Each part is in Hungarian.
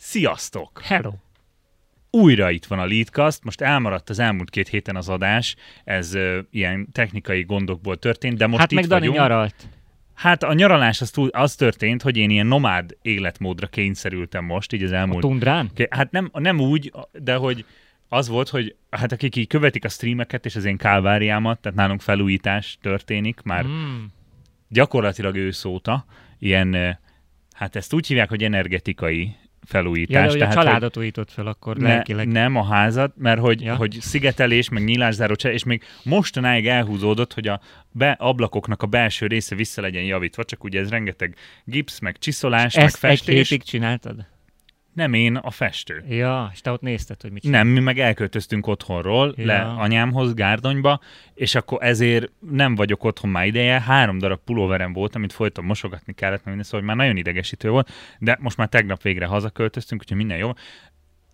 Sziasztok! Hello! Újra itt van a Leadcast, most elmaradt az elmúlt két héten az adás, ez ö, ilyen technikai gondokból történt, de most hát itt meg Dani vagyunk. nyaralt. Hát a nyaralás az, túl, az történt, hogy én ilyen nomád életmódra kényszerültem most, így az A elmúlt... tundrán? Ké- Hát nem, nem úgy, de hogy az volt, hogy hát akik így követik a streameket és az én kálváriámat, tehát nálunk felújítás történik már Mm. gyakorlatilag ősz óta, ilyen, hát ezt úgy hívják, hogy energetikai felújítás. Ja, de hogy a tehát, hogy- családot újított fel akkor ne, lelkileg. nem a házat, mert hogy, ja. Hogy szigetelés, meg nyílászáró és még mostanáig elhúzódott, hogy a be, ablakoknak a belső része vissza legyen javítva, csak ugye ez rengeteg gipsz, meg csiszolás, Ezt meg egy festés. hétig csináltad? Nem én, a festő. Ja, és te ott nézted, hogy mit csinál. Nem, mi meg elköltöztünk otthonról, ja. Le anyámhoz, Gárdonyba, és akkor ezért nem vagyok otthon már ideje. Három darab pulóverem volt, amit folyton mosogatni kellett, minden, szóval már nagyon idegesítő volt, de most már tegnap végre hazaköltöztünk, úgyhogy minden jó.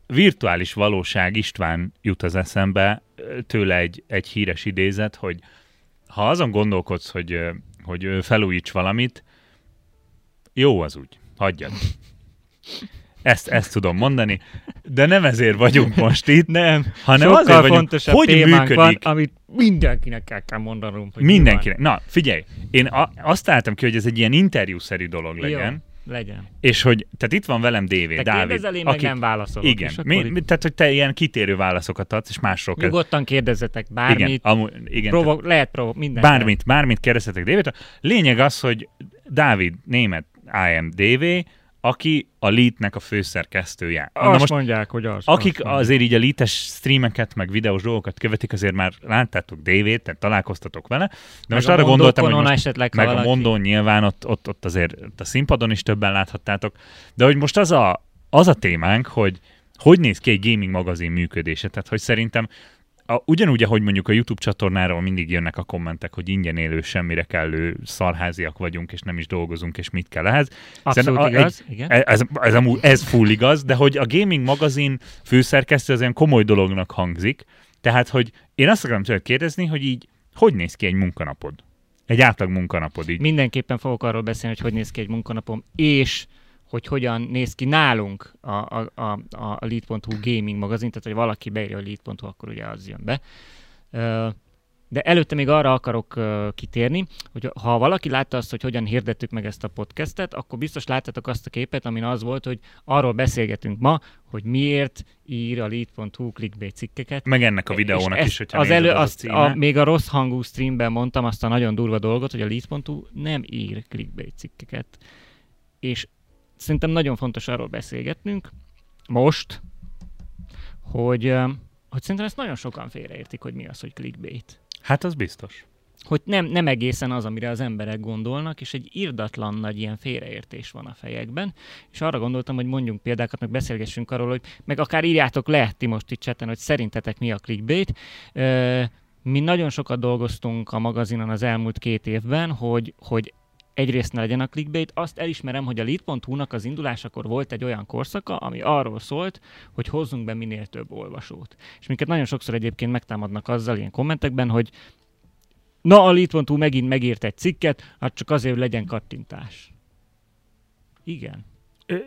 Virtuális valóság István jut az eszembe, tőle egy, egy híres idézet, hogy ha azon gondolkodsz, hogy, hogy felújíts valamit, jó az úgy, hagyjad. Ezt, ezt tudom mondani, de nem ezért vagyunk most itt, Nem, hanem sokkal azért vagyunk, fontosabb hogy működik van, amit mindenkinek el kell mondanunk. Hogy mi mindenkinek. Na, figyelj, én a, azt álltam ki, hogy ez egy ilyen interjúszerű dolog legyen, Jó, legyen. és hogy, tehát itt van velem DV, Te Dávid, kérdezel, én meg nem válaszolok. igen, mi, mi, tehát hogy te ilyen kitérő válaszokat adsz, és másról kezd. Nyugodtan kérdezzetek Igen, bármit. amú, igen Provo- lehet provo- minden. bármit, bármit kérdezhetek David. Lényeg az, hogy Dávid német IMDV, aki a Lead-nek a főszerkesztője. Azt Na most mondják, hogy az. Akik azt azért így a lítes streameket, meg videós dolgokat követik, azért már láttátok David, tehát találkoztatok vele. De Meg most a arra gondoltam, hogy most, esetleg, meg a valaki- mondón nyilván ott, ott, ott azért ott a színpadon is többen láthattátok. De hogy most az a, az a témánk, hogy hogy néz ki egy gaming magazin működése. Tehát, hogy szerintem a, ugyanúgy, ahogy mondjuk a YouTube csatornáról mindig jönnek a kommentek, hogy ingyen élő, semmire kellő szarháziak vagyunk, és nem is dolgozunk, és mit kell ehhez. Abszolút a- igaz, igen. Ez, ez, ez, amúgy, ez full igaz, de hogy a gaming magazin főszerkesztő az olyan komoly dolognak hangzik, tehát, hogy én azt akarom tőled kérdezni, hogy így hogy néz ki egy munkanapod? Egy átlag munkanapod így. Mindenképpen fogok arról beszélni, hogy hogy néz ki egy munkanapom, és hogy hogyan néz ki nálunk a, a, a, a Lead.hu gaming magazin, tehát hogy valaki beírja a Lead.hu, akkor ugye az jön be. De előtte még arra akarok kitérni, hogy ha valaki látta azt, hogy hogyan hirdettük meg ezt a podcastet, akkor biztos láttatok azt a képet, amin az volt, hogy arról beszélgetünk ma, hogy miért ír a Lead.hu clickbait cikkeket, Meg ennek a videónak és is, hogyha az elő, az azt, a, még a rossz hangú streamben mondtam azt a nagyon durva dolgot, hogy a Lead.hu nem ír clickbait cikkeket. És szerintem nagyon fontos arról beszélgetnünk most, hogy, hogy szerintem ezt nagyon sokan félreértik, hogy mi az, hogy clickbait. Hát az biztos. Hogy nem, nem egészen az, amire az emberek gondolnak, és egy irdatlan nagy ilyen félreértés van a fejekben. És arra gondoltam, hogy mondjunk példákat, meg beszélgessünk arról, hogy meg akár írjátok le ti most itt chaten, hogy szerintetek mi a clickbait. Mi nagyon sokat dolgoztunk a magazinon az elmúlt két évben, hogy, hogy egyrészt ne legyen a clickbait. Azt elismerem, hogy a lead.hu-nak az indulásakor volt egy olyan korszaka, ami arról szólt, hogy hozzunk be minél több olvasót. És minket nagyon sokszor egyébként megtámadnak azzal ilyen kommentekben, hogy na a lead.hu megint megírt egy cikket, hát csak azért, hogy legyen kattintás. Igen.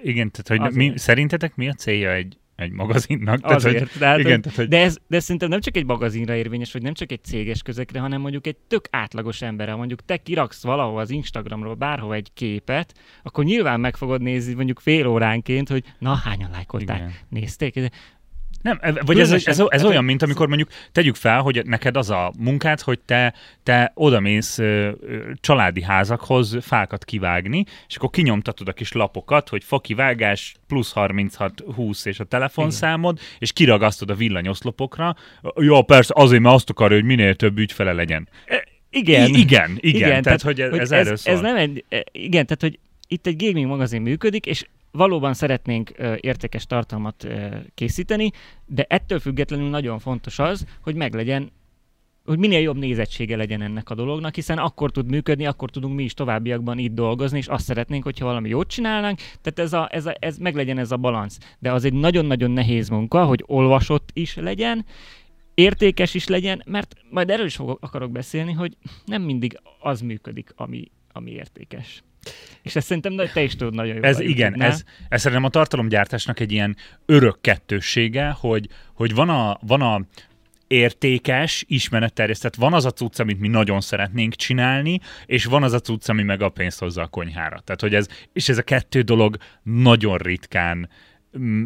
Igen, tehát hogy Azért. mi, szerintetek mi a célja egy, egy magazinnak? Tehát, Azért. hogy, tehát, igen, hogy, tehát, hogy de, ez, de ez szerintem nem csak egy magazinra érvényes, vagy nem csak egy céges közekre, hanem mondjuk egy tök átlagos emberre. Mondjuk te kiraksz valahol az Instagramról bárhol egy képet, akkor nyilván meg fogod nézni mondjuk fél óránként, hogy na, hányan lájkolták, Igen. nézték. Nem, e- vagy ez, ez, ez, ez ez- olyan, mint amikor mondjuk tegyük fel, hogy neked az a munkád, hogy te, te odamész ö, családi házakhoz fákat kivágni, és akkor kinyomtatod a kis lapokat, hogy fakivágás plusz 36 20 és a telefonszámod, és kiragasztod a villanyoszlopokra. Ja, persze, azért, mert azt akarja, hogy minél több ügyfele legyen. Igen. I- igen, igen, igen tehát, hogy ez, ez erről ez, szól. ez nem egy, e, igen, tehát hogy itt egy gaming magazin működik, és valóban szeretnénk értékes tartalmat készíteni, de ettől függetlenül nagyon fontos az, hogy meglegyen hogy minél jobb nézettsége legyen ennek a dolognak, hiszen akkor tud működni, akkor tudunk mi is továbbiakban itt dolgozni, és azt szeretnénk, hogyha valami jót csinálnánk, tehát ez, a, ez, a, ez meglegyen ez a balansz. De az egy nagyon-nagyon nehéz munka, hogy olvasott is legyen, értékes is legyen, mert majd erről is fogok, akarok beszélni, hogy nem mindig az működik, ami, ami értékes. És ezt szerintem te is tudod nagyon jól. Ez igen, ez, ez szerintem a tartalomgyártásnak egy ilyen örök kettőssége, hogy, hogy van, a, van a értékes, ismeretterjesztett, van az a cucc, amit mi nagyon szeretnénk csinálni, és van az a cucc, ami meg a pénzt hozza a konyhára. Tehát, hogy ez, és ez a kettő dolog nagyon ritkán mm,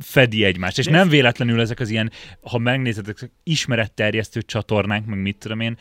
fedi egymást. És nem véletlenül ezek az ilyen, ha megnézitek, ismeretterjesztő csatornánk, meg mit tudom én,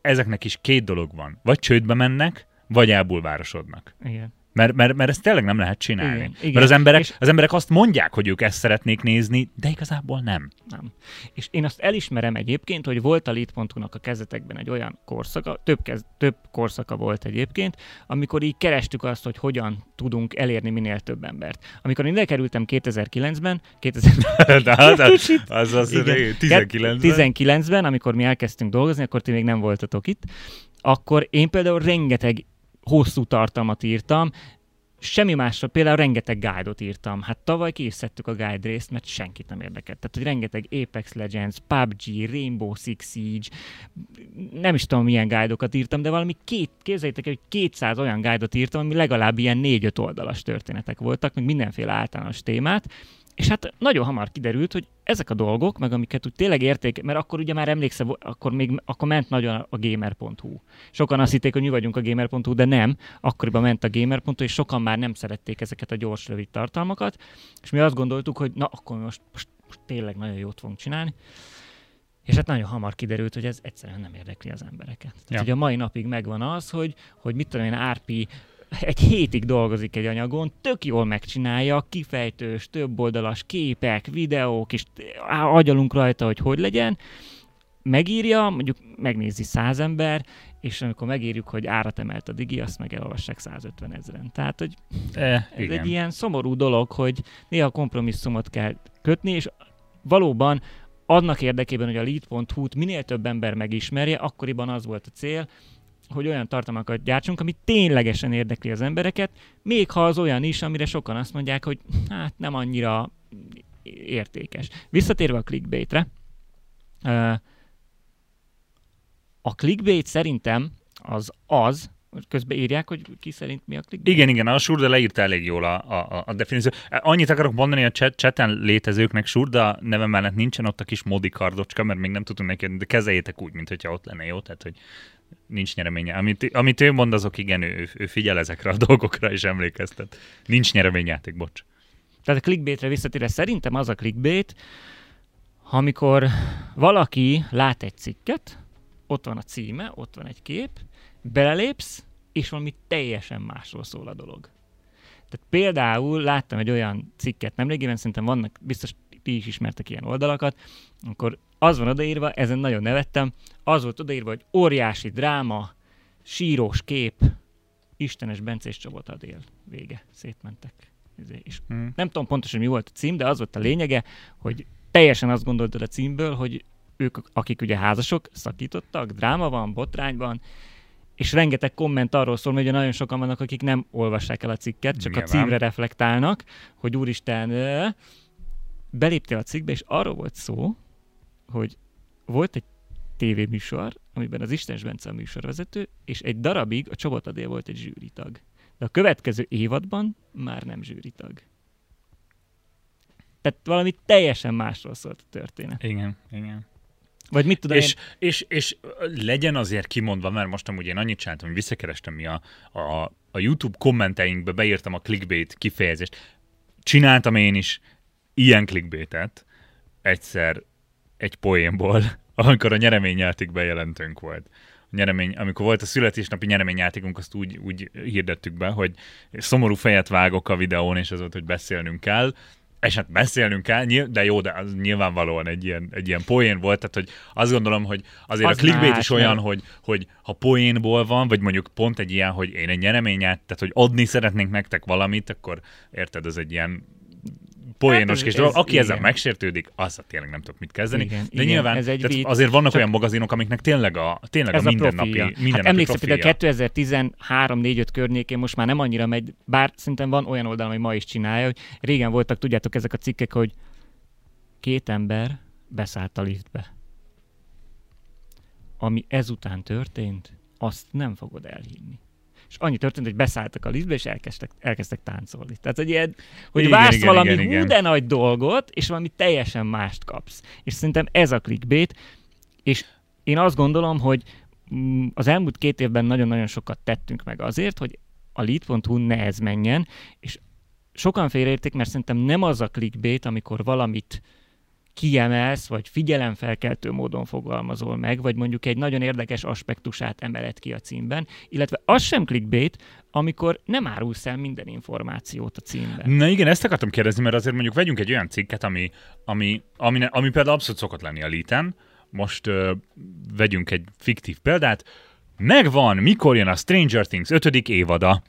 ezeknek is két dolog van. Vagy csődbe mennek, vagy elbulvárosodnak. Igen. Mert, mert, mert ezt tényleg nem lehet csinálni. Igen, igen. Mert az emberek, És- az emberek azt mondják, hogy ők ezt szeretnék nézni, de igazából nem. Nem. És én azt elismerem egyébként, hogy volt a lead.hu-nak a kezdetekben egy olyan korszaka, több, kez, több korszaka volt egyébként, amikor így kerestük azt, hogy hogyan tudunk elérni minél több embert. Amikor én ide kerültem 2009-ben, 2000, De az, az, az, az Igen. 19 19-ben, amikor mi elkezdtünk dolgozni, akkor ti még nem voltatok itt, akkor én például rengeteg hosszú tartalmat írtam, semmi másra, például rengeteg guide-ot írtam. Hát tavaly szedtük a guide részt, mert senkit nem érdekelt. Tehát, hogy rengeteg Apex Legends, PUBG, Rainbow Six Siege, nem is tudom milyen guide-okat írtam, de valami két, képzeljétek el, hogy 200 olyan guide-ot írtam, ami legalább ilyen 4-5 oldalas történetek voltak, meg mindenféle általános témát, és hát nagyon hamar kiderült, hogy ezek a dolgok, meg amiket úgy tényleg érték, mert akkor ugye már emlékszem, akkor még akkor ment nagyon a gamer.hu. Sokan azt hitték, hogy mi vagyunk a gamer.hu, de nem. Akkoriban ment a gamer.hu, és sokan már nem szerették ezeket a gyors, rövid tartalmakat, és mi azt gondoltuk, hogy na, akkor most, most, most tényleg nagyon jót fogunk csinálni. És hát nagyon hamar kiderült, hogy ez egyszerűen nem érdekli az embereket. Tehát, Ja. hogy a mai napig megvan az, hogy, hogy mit tudom én, Árpi egy hétig dolgozik egy anyagon, tök jól megcsinálja, kifejtős, több oldalas képek, videók, és agyalunk rajta, hogy hogy legyen, megírja, mondjuk megnézi száz ember, és amikor megírjuk, hogy árat emelt a digi, azt meg elolvassák 150 ezeren. Tehát, hogy E, ez igen. egy ilyen szomorú dolog, hogy néha kompromisszumot kell kötni, és valóban annak érdekében, hogy a lead.hu-t minél több ember megismerje, akkoriban az volt a cél, hogy olyan tartalmakat gyártsunk, ami ténylegesen érdekli az embereket, még ha az olyan is, amire sokan azt mondják, hogy hát nem annyira értékes. Visszatérve a clickbaitre, a clickbait szerintem az az, közben írják, hogy ki szerint mi a clickbait. Igen, igen, a Surda leírta elég jól a, a, a definíciót. Annyit akarok mondani a chat, létezőknek, Surda neve mellett nincsen ott a kis modi kardocska, mert még nem tudunk neki, de kezeljétek úgy, mint hogyha ott lenne, jó? Tehát, hogy nincs nyereménye. Amit, amit ő mond, azok igen, ő, ő figyel ezekre a dolgokra és emlékeztet. Nincs nyereményjáték, bocs. Tehát a clickbaitre visszatérve, szerintem az a clickbait, amikor valaki lát egy cikket, ott van a címe, ott van egy kép, belelépsz, és valami teljesen másról szól a dolog. Tehát például láttam egy olyan cikket nemrégiben, szerintem vannak, biztos ti is ismertek ilyen oldalakat, akkor az van odaírva, ezen nagyon nevettem, az volt odaírva, hogy óriási dráma, sírós kép, Istenes Bencés Csobot adél. Vége. Szétmentek. Izé, És Hmm. nem tudom pontosan mi volt a cím, de az volt a lényege, hogy teljesen azt gondoltad a címből, hogy ők, akik ugye házasok, szakítottak, dráma van, botrány van, és rengeteg komment arról szól, hogy ugye nagyon sokan vannak, akik nem olvassák el a cikket, csak Nyilván. a címre reflektálnak, hogy úristen, beléptél a cikkbe, és arról volt szó, hogy volt egy tévéműsor, amiben az Istenes Bence a műsorvezető, és egy darabig a Csobot Adél volt egy zsűritag. De a következő évadban már nem zsűritag. Tehát valami teljesen másról szólt a történet. Igen, igen. Vagy mit tudom És, én, és, és legyen azért kimondva, mert most amúgy én annyit csináltam, hogy visszakerestem mi a, a, a YouTube kommenteinkbe, beírtam a clickbait kifejezést. Csináltam én is ilyen clickbaitet egyszer egy poénból, amikor a nyereményjáték bejelentőnk volt. A nyeremény, amikor volt a születésnapi nyereményjátékunk, azt úgy, úgy hirdettük be, hogy szomorú fejet vágok a videón, és az volt, hogy beszélnünk kell, és hát beszélnünk kell, de jó, de az nyilvánvalóan egy ilyen, egy ilyen poén volt, tehát hogy azt gondolom, hogy azért Az a clickbait más, is olyan, nem? hogy, hogy ha poénból van, vagy mondjuk pont egy ilyen, hogy én egy nyereményát, tehát hogy adni szeretnénk nektek valamit, akkor érted, ez egy ilyen poénos Hát kis dolog. Aki ezzel igen. megsértődik, azzal tényleg nem tudok mit kezdeni. Igen, de igen, nyilván ez egy tehát azért vannak olyan magazinok, amiknek tényleg a, tényleg ez a a mindennapi, profilja. mindennapi Hát emlékszem, profilja. például 2013-4-5 környékén most már nem annyira megy, bár szerintem van olyan oldal, ami ma is csinálja, hogy régen voltak, tudjátok, ezek a cikkek, hogy két ember beszállt a liftbe. Ami ezután történt, azt nem fogod elhinni. És annyi történt, hogy beszálltak a liftbe, és elkezdtek, elkezdtek táncolni. Tehát, hogy, ilyen, hogy Igen, vársz igen, valami igen, hú de nagy dolgot, és valami teljesen mást kapsz. És szerintem ez a clickbait, és én azt gondolom, hogy mm, az elmúlt két évben nagyon-nagyon sokat tettünk meg azért, hogy a lead.hu ne ez menjen, és sokan félreérték, mert szerintem nem az a clickbait, amikor valamit kiemelsz, vagy figyelemfelkeltő módon fogalmazol meg, vagy mondjuk egy nagyon érdekes aspektusát emeled ki a címben, illetve az sem clickbait, amikor nem árulsz el minden információt a címben. Na igen, ezt akartam kérdezni, mert azért mondjuk vegyünk egy olyan cikket, ami, ami, ami, ami például abszolút szokott lenni a líten. Most ö, vegyünk egy fiktív példát. Megvan, mikor jön a Stranger Things 5. évada.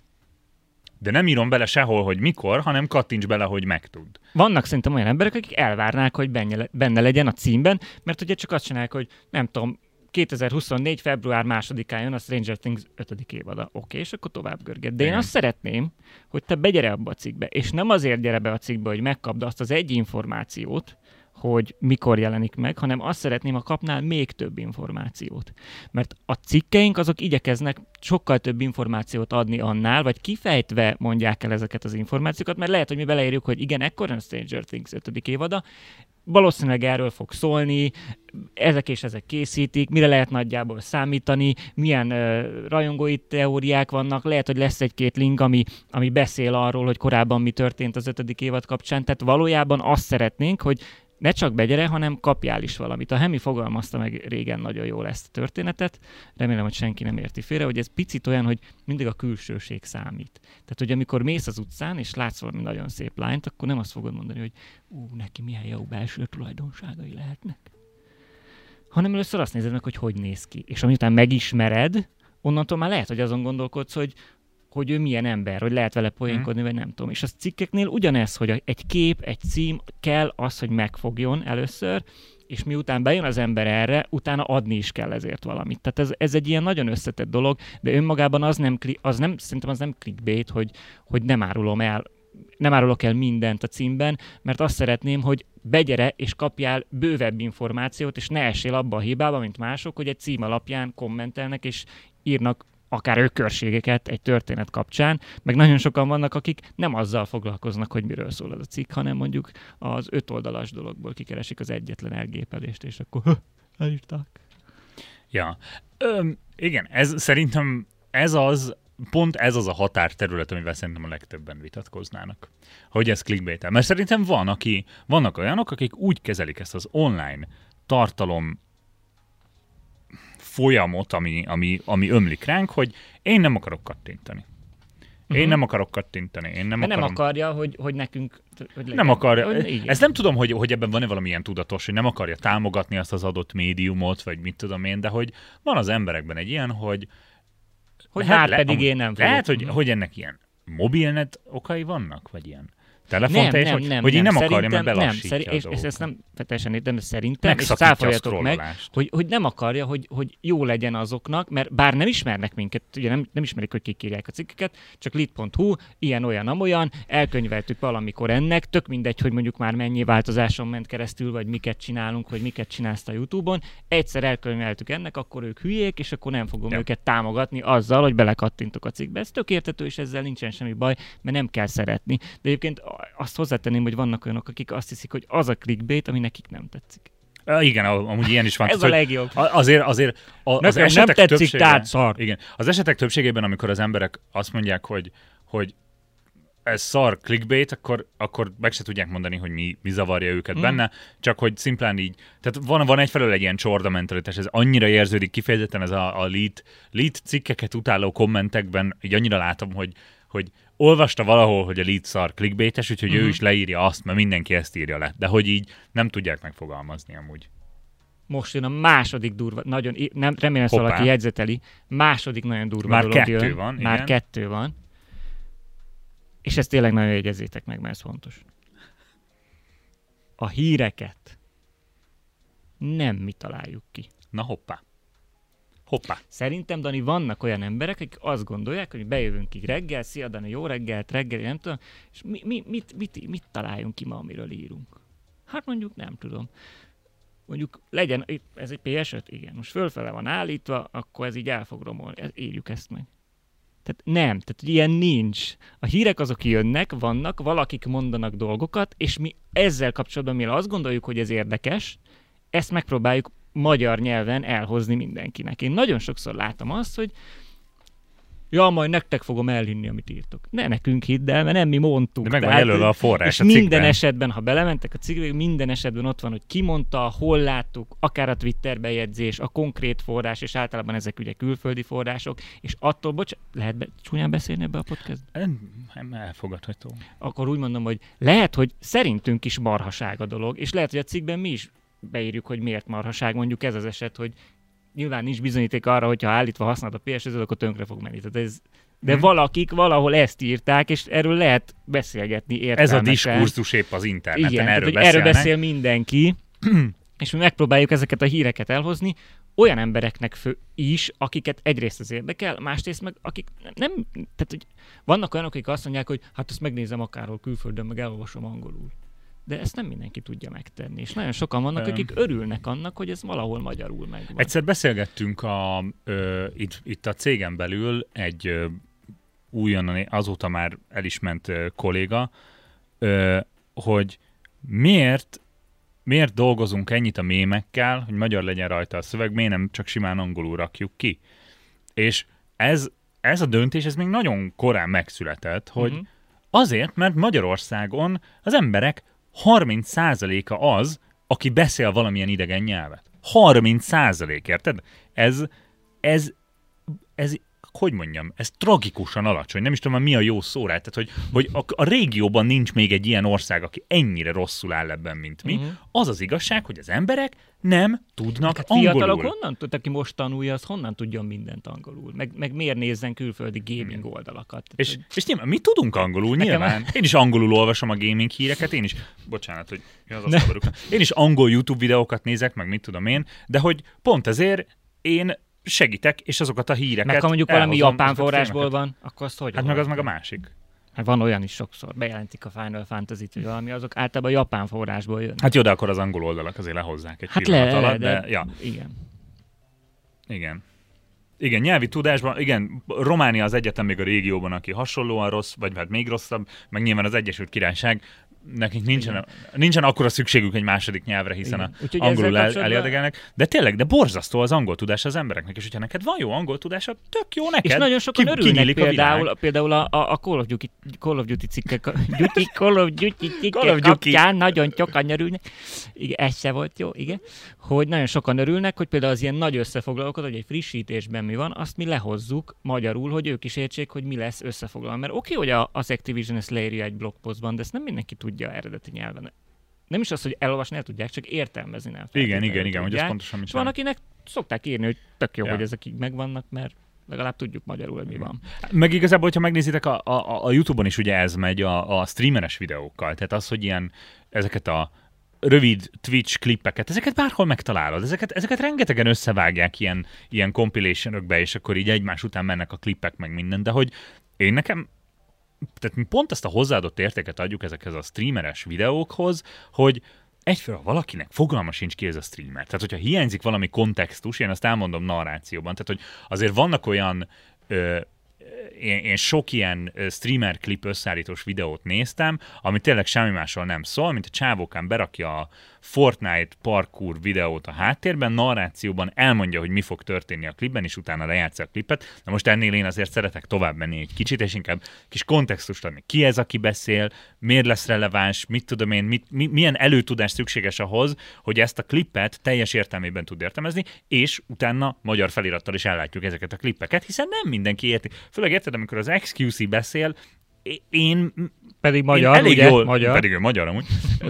De nem írom bele sehol, hogy mikor, hanem kattints bele, hogy megtud. Vannak szerintem olyan emberek, akik elvárnák, hogy benne, benne legyen a címben, mert ugye csak azt csinálják, hogy nem tudom, 2024. február másodikán jön a Stranger Things 5. évada. Oké, és akkor tovább görget. De én Igen. azt szeretném, hogy te begyere abba a cikkbe, és nem azért gyere be a cikkbe, hogy megkapd azt az egy információt, hogy mikor jelenik meg, hanem azt szeretném, ha kapnál még több információt. Mert a cikkeink azok igyekeznek sokkal több információt adni annál, vagy kifejtve mondják el ezeket az információkat, mert lehet, hogy mi beleírjuk, hogy igen, ekkor a Stranger Things 5. évada, valószínűleg erről fog szólni, ezek és ezek készítik, mire lehet nagyjából számítani, milyen uh, rajongói teóriák vannak, lehet, hogy lesz egy-két link, ami, ami beszél arról, hogy korábban mi történt az ötödik évad kapcsán, tehát valójában azt szeretnénk, hogy ne csak begyere, hanem kapjál is valamit. A Hemi fogalmazta meg régen nagyon jól ezt a történetet, remélem, hogy senki nem érti félre, hogy ez picit olyan, hogy mindig a külsőség számít. Tehát, hogy amikor mész az utcán, és látsz valami nagyon szép lányt, akkor nem azt fogod mondani, hogy ú, neki milyen jó belső tulajdonságai lehetnek. Hanem először azt nézed meg, hogy hogy néz ki. És amiután megismered, onnantól már lehet, hogy azon gondolkodsz, hogy, hogy ő milyen ember, hogy lehet vele poénkodni, vagy nem tudom. És a cikkeknél ugyanez, hogy egy kép, egy cím kell az, hogy megfogjon először, és miután bejön az ember erre, utána adni is kell ezért valamit. Tehát ez, ez egy ilyen nagyon összetett dolog, de önmagában az nem, az nem szerintem az nem clickbait, hogy, hogy nem árulom el nem árulok el mindent a címben, mert azt szeretném, hogy begyere és kapjál bővebb információt, és ne essél abba a hibába, mint mások, hogy egy cím alapján kommentelnek, és írnak akár ökörségeket egy történet kapcsán, meg nagyon sokan vannak, akik nem azzal foglalkoznak, hogy miről szól az a cikk, hanem mondjuk az öt oldalas dologból kikeresik az egyetlen elgépelést, és akkor "Höh, elírták. Ja. Öm, igen, ez szerintem ez az, pont ez az a határterület, amivel szerintem a legtöbben vitatkoznának. Hogy ez clickbait Mert szerintem van, aki, vannak olyanok, akik úgy kezelik ezt az online tartalom folyamot, ami, ami, ami ömlik ránk, hogy én nem akarok kattintani. Én Mhm. nem akarok kattintani. Én nem Nem, nem akarom... akarja, hogy, hogy nekünk... Hogy legyen. Nem akarja. Hogy, igen. Ezt nem tudom, hogy, hogy ebben van-e valamilyen tudatos, hogy nem akarja támogatni azt az adott médiumot, vagy mit tudom én, de hogy van az emberekben egy ilyen, hogy hogy hát le- pedig amúgy én nem fogok. Lehet, hogy, hogy ennek ilyen mobilnet okai vannak, vagy ilyen nem, telefonteljes, nem, nem, hogy én nem, akarja, mert nem, belassítja a és, és ezt nem teljesen értem, de szerintem, és cáfoljatok meg, hogy, hogy nem akarja, hogy, hogy jó legyen azoknak, mert bár nem ismernek minket, ugye nem, nem ismerik, hogy kik írják a cikkeket, csak lit.hu, ilyen, olyan, amolyan, elkönyveltük valamikor ennek, tök mindegy, hogy mondjuk már mennyi változáson ment keresztül, vagy miket csinálunk, vagy miket csinálsz a Youtube-on, egyszer elkönyveltük ennek, akkor ők hülyék, és akkor nem fogom Ja. őket támogatni azzal, hogy belekattintok a cikkbe. Ez tök értető, és ezzel nincsen semmi baj, mert nem kell szeretni. De egyébként azt hozzátenném, hogy vannak olyanok, akik azt hiszik, hogy az a clickbait, ami nekik nem tetszik. Igen, am- amúgy ilyen is van. Ez a Tehát, legjobb. Azért, azért a, az Nekem nem esetek tetszik, tehát szar. Igen, az esetek többségében, amikor az emberek azt mondják, hogy, hogy ez szar clickbait, akkor, akkor meg se tudják mondani, hogy mi, mi zavarja őket mm. benne, csak hogy szimplán így, tehát van, van egyfelől egy ilyen csorda mentalitás, ez annyira érződik kifejezetten ez a, a lead, lead cikkeket utáló kommentekben, így annyira látom, hogy, hogy olvasta valahol, hogy a lead szar clickbaites, úgyhogy. Mhm. ő is leírja azt, mert mindenki ezt írja le, de hogy így nem tudják megfogalmazni amúgy. Most jön a második durva, nagyon, nem, remélem szóval, Hoppá. aki jegyzeteli, második nagyon durva Már dolog kettő jön. van, Már igen. kettő van. És ezt tényleg nagyon jegyezzétek meg, mert ez fontos. A híreket nem mi találjuk ki. Na hoppá. Hoppá. Szerintem, Dani, vannak olyan emberek, akik azt gondolják, hogy bejövünk így reggel, szia Dani, jó reggelt, reggel, nem tudom, és mi, mi, mit, mit, mit találjunk ki ma, amiről írunk? Hát mondjuk nem tudom. Mondjuk legyen, ez egy PS5? Igen. Most fölfele van állítva, akkor ez így el fog romolni. Írjuk ezt meg. Tehát nem, tehát ilyen nincs. A hírek azok jönnek, vannak, valakik mondanak dolgokat, és mi ezzel kapcsolatban, mivel azt gondoljuk, hogy ez érdekes, ezt megpróbáljuk magyar nyelven elhozni mindenkinek. Én nagyon sokszor látom azt, hogy ja, majd nektek fogom elhinni, amit írtok. Ne nekünk hidd el, mert nem mi mondtuk. De meg van jelölve a forrás és a minden esetben, ha belementek a cikkbe, minden esetben ott van, hogy ki mondta, hol láttuk, akár a Twitter bejegyzés, a konkrét forrás, és általában ezek ugye külföldi források, és attól, bocs, lehet be, csúnyán beszélni ebbe a podcastbe? Nem elfogadható. Akkor úgy mondom, hogy lehet, hogy szerintünk is marhaság a dolog, és lehet, hogy a cikkben mi is beírjuk, hogy miért marhaság, mondjuk ez az eset, hogy nyilván nincs bizonyíték arra, hogyha állítva használod a ps akkor tönkre fog menni. Tehát ez, de Mhm. valakik valahol ezt írták, és erről lehet beszélgetni Ez a értelmesen. diskurzus épp az interneten, Igen, erről tehát, erről beszél mindenki, és mi megpróbáljuk ezeket a híreket elhozni olyan embereknek fő is, akiket egyrészt az érdekel, másrészt meg akik nem, nem tehát hogy vannak olyanok, akik azt mondják, hogy hát ezt megnézem akárhol külföldön, meg elolvasom angolul. De ezt nem mindenki tudja megtenni. És nagyon sokan vannak, akik örülnek annak, hogy ez valahol magyarul megvan. Egyszer beszélgettünk a, ö, itt, itt a cégen belül egy ö, újonnan, azóta már el is ment ö, kolléga, ö, hogy miért miért dolgozunk ennyit a mémekkel, hogy magyar legyen rajta a szöveg, miért nem csak simán angolul rakjuk ki. És ez, ez a döntés, ez még nagyon korán megszületett, hogy Mhm. Azért, mert Magyarországon az emberek 30%-a az, aki beszél valamilyen idegen nyelvet. 30% érted? Ez, ez, ez, hogy mondjam, ez tragikusan alacsony. Nem is tudom, mi a jó szó rá. Tehát, hogy, hogy a, a régióban nincs még egy ilyen ország, aki ennyire rosszul áll ebben, mint mi. Mhm. Az az igazság, hogy az emberek nem tudnak Hát angolul. fiatalok honnan tud, aki most tanulja, az honnan tudjon mindent angolul? Meg, meg miért nézzen külföldi gaming oldalakat? Tehát, És, hogy- és nyilván mi tudunk angolul, Nekem nyilván. Én is angolul olvasom a gaming híreket, én is, bocsánat, hogy az asztalba Én is angol YouTube videókat nézek, meg mit tudom én, de hogy pont ezért én segítek, és azokat a híreket Meg ha mondjuk valami japán forrásból van, akkor azt hogy Hát meg az meg a másik. Hát van olyan is sokszor. Bejelentik a Final Fantasy-t, vagy valami, azok általában japán forrásból jönnek. Hát jó, de akkor az angol oldalak azért lehozzák egy Hát pillanat le, le, alatt, de, de, ja, igen. igen. Igen, nyelvi tudásban, igen, Románia az egyetem még a régióban, aki hasonlóan rossz, vagy hát még rosszabb, meg nyilván az Egyesült Királyság, nekik nincsen, nincsen akkora szükségük egy második nyelvre, hiszen Igen. a Úgyhogy angolul el, elérdegelnek. De tényleg, de borzasztó az angol tudás az embereknek, és hogyha neked van jó angol tudása, tök jó neked. És nagyon sokan Ki- örülnek kinyílik a például, például a, a, Call, of Duty, Call of Duty cikkek, Duty, Call of Duty cikkek Call of Duty. kapcsán nagyon sokan örülnek. Igen, ez se volt jó, igen. Hogy nagyon sokan örülnek, hogy például az ilyen nagy összefoglalókat, hogy egy frissítésben mi van, azt mi lehozzuk magyarul, hogy ők is értsék, hogy mi lesz összefoglalva. Mert oké, hogy a, az Activision ezt leírja egy blogpostban, de ezt nem mindenki tudja eredeti nyelven. Nem is az, hogy elolvasni el tudják, csak értelmezni nem. Igen, igen, igen, hogy ez pontosan mit van, akinek szokták írni, hogy tök jó, Ja. hogy ezek így megvannak, mert legalább tudjuk magyarul, hogy mi van. Meg igazából, hogyha megnézitek, a, a, a YouTube-on is ugye ez megy a, a streameres videókkal. Tehát az, hogy ilyen ezeket a rövid Twitch klippeket, ezeket bárhol megtalálod, ezeket, ezeket rengetegen összevágják ilyen, ilyen compilationökbe, és akkor így egymás után mennek a klippek, meg minden, de hogy én nekem tehát mi pont ezt a hozzáadott értéket adjuk ezekhez a streameres videókhoz, hogy egyfelől valakinek fogalma sincs ki ez a streamer. Tehát, hogyha hiányzik valami kontextus, én azt elmondom narrációban, tehát, hogy azért vannak olyan ö, én, én sok ilyen streamer klip összeállítós videót néztem, ami tényleg semmi másról nem szól, mint a csávókán berakja a Fortnite parkour videót a háttérben, narrációban elmondja, hogy mi fog történni a klipben, és utána lejátsza a klipet. Na most ennél én azért szeretek tovább menni egy kicsit, és inkább kis kontextust adni. Ki ez, aki beszél, miért lesz releváns, mit tudom én, mit, mi, milyen előtudás szükséges ahhoz, hogy ezt a klippet teljes értelmében tud értelmezni, és utána magyar felirattal is ellátjuk ezeket a klippeket, hiszen nem mindenki érti. Főleg érted, amikor az XQC beszél, én Pedig magyar, én elég ugye? jól, magyar. Pedig ő magyar amúgy.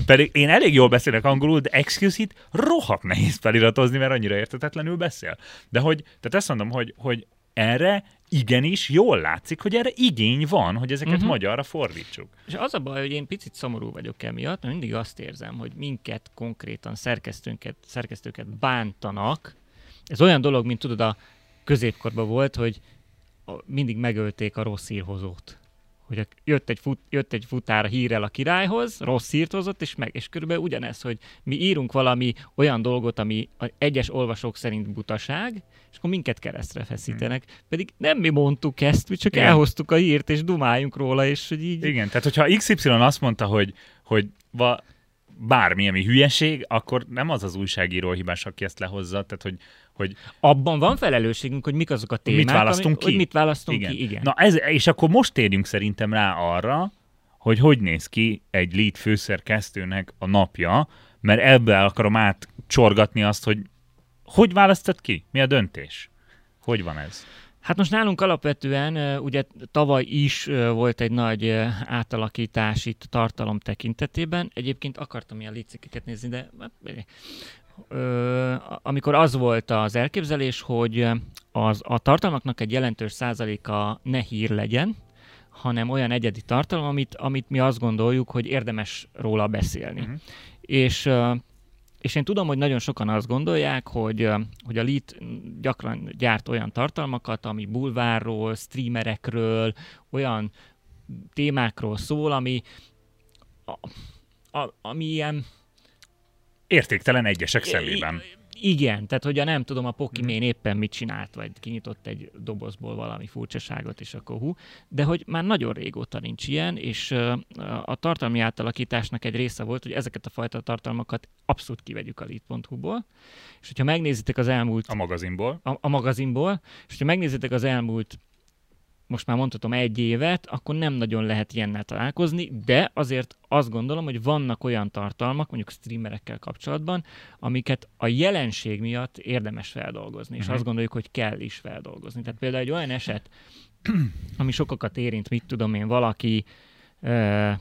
pedig én elég jól beszélek angolul, de excuse-it rohadt nehéz feliratozni, mert annyira értetetlenül beszél. De hogy, tehát ezt mondom, hogy, hogy erre igenis jól látszik, hogy erre igény van, hogy ezeket uh-huh. magyarra fordítsuk. És az a baj, hogy én picit szomorú vagyok emiatt, mert mindig azt érzem, hogy minket konkrétan szerkesztőnket, szerkesztőket bántanak. Ez olyan dolog, mint tudod, a középkorban volt, hogy mindig megölték a rossz hírhozót. Hogy jött egy, fut, jött egy futár hírrel a királyhoz, rossz hírt hozott, és meg, és körülbelül ugyanez, hogy mi írunk valami olyan dolgot, ami egyes olvasók szerint butaság, és akkor minket keresztre feszítenek. Hmm. Pedig nem mi mondtuk ezt, mi csak Igen. elhoztuk a hírt, és dumáljunk róla, és hogy így... Igen, tehát hogyha XY azt mondta, hogy, hogy va, bármi, ami hülyeség, akkor nem az az újságíró hibás, aki ezt lehozza, tehát hogy, hogy... Abban van felelősségünk, hogy mik azok a témák, mit választunk ami, ki. Hogy mit választunk igen. ki, igen. Na ez, és akkor most térjünk szerintem rá arra, hogy hogy néz ki egy lead főszerkesztőnek a napja, mert ebből akarom átcsorgatni azt, hogy hogy választod ki? Mi a döntés? Hogy van ez? Hát most nálunk alapvetően ugye tavaly is volt egy nagy átalakítás itt tartalom tekintetében. Egyébként akartam ilyen licikeket nézni, de amikor az volt az elképzelés, hogy az, a tartalmaknak egy jelentős százaléka ne hír legyen, hanem olyan egyedi tartalom, amit, amit mi azt gondoljuk, hogy érdemes róla beszélni. Uh-huh. És és én tudom, hogy nagyon sokan azt gondolják, hogy, hogy a Lead gyakran gyárt olyan tartalmakat, ami bulvárról, streamerekről, olyan témákról szól, ami, a, a, ami ilyen... Értéktelen egyesek szemében. Igen, tehát hogy a nem tudom, a Pokimén hmm. éppen mit csinált, vagy kinyitott egy dobozból valami furcsaságot, és akkor hú, de hogy már nagyon régóta nincs ilyen, és a tartalmi átalakításnak egy része volt, hogy ezeket a fajta tartalmakat abszolút kivegyük a lead.hu-ból, és hogyha megnézitek az elmúlt... A magazinból. A, a magazinból, és hogyha megnézitek az elmúlt most már mondhatom egy évet, akkor nem nagyon lehet ilyennel találkozni, de azért azt gondolom, hogy vannak olyan tartalmak, mondjuk streamerekkel kapcsolatban, amiket a jelenség miatt érdemes feldolgozni, és uh-huh. azt gondoljuk, hogy kell is feldolgozni. Tehát például egy olyan eset, ami sokakat érint, mit tudom én, valaki ö,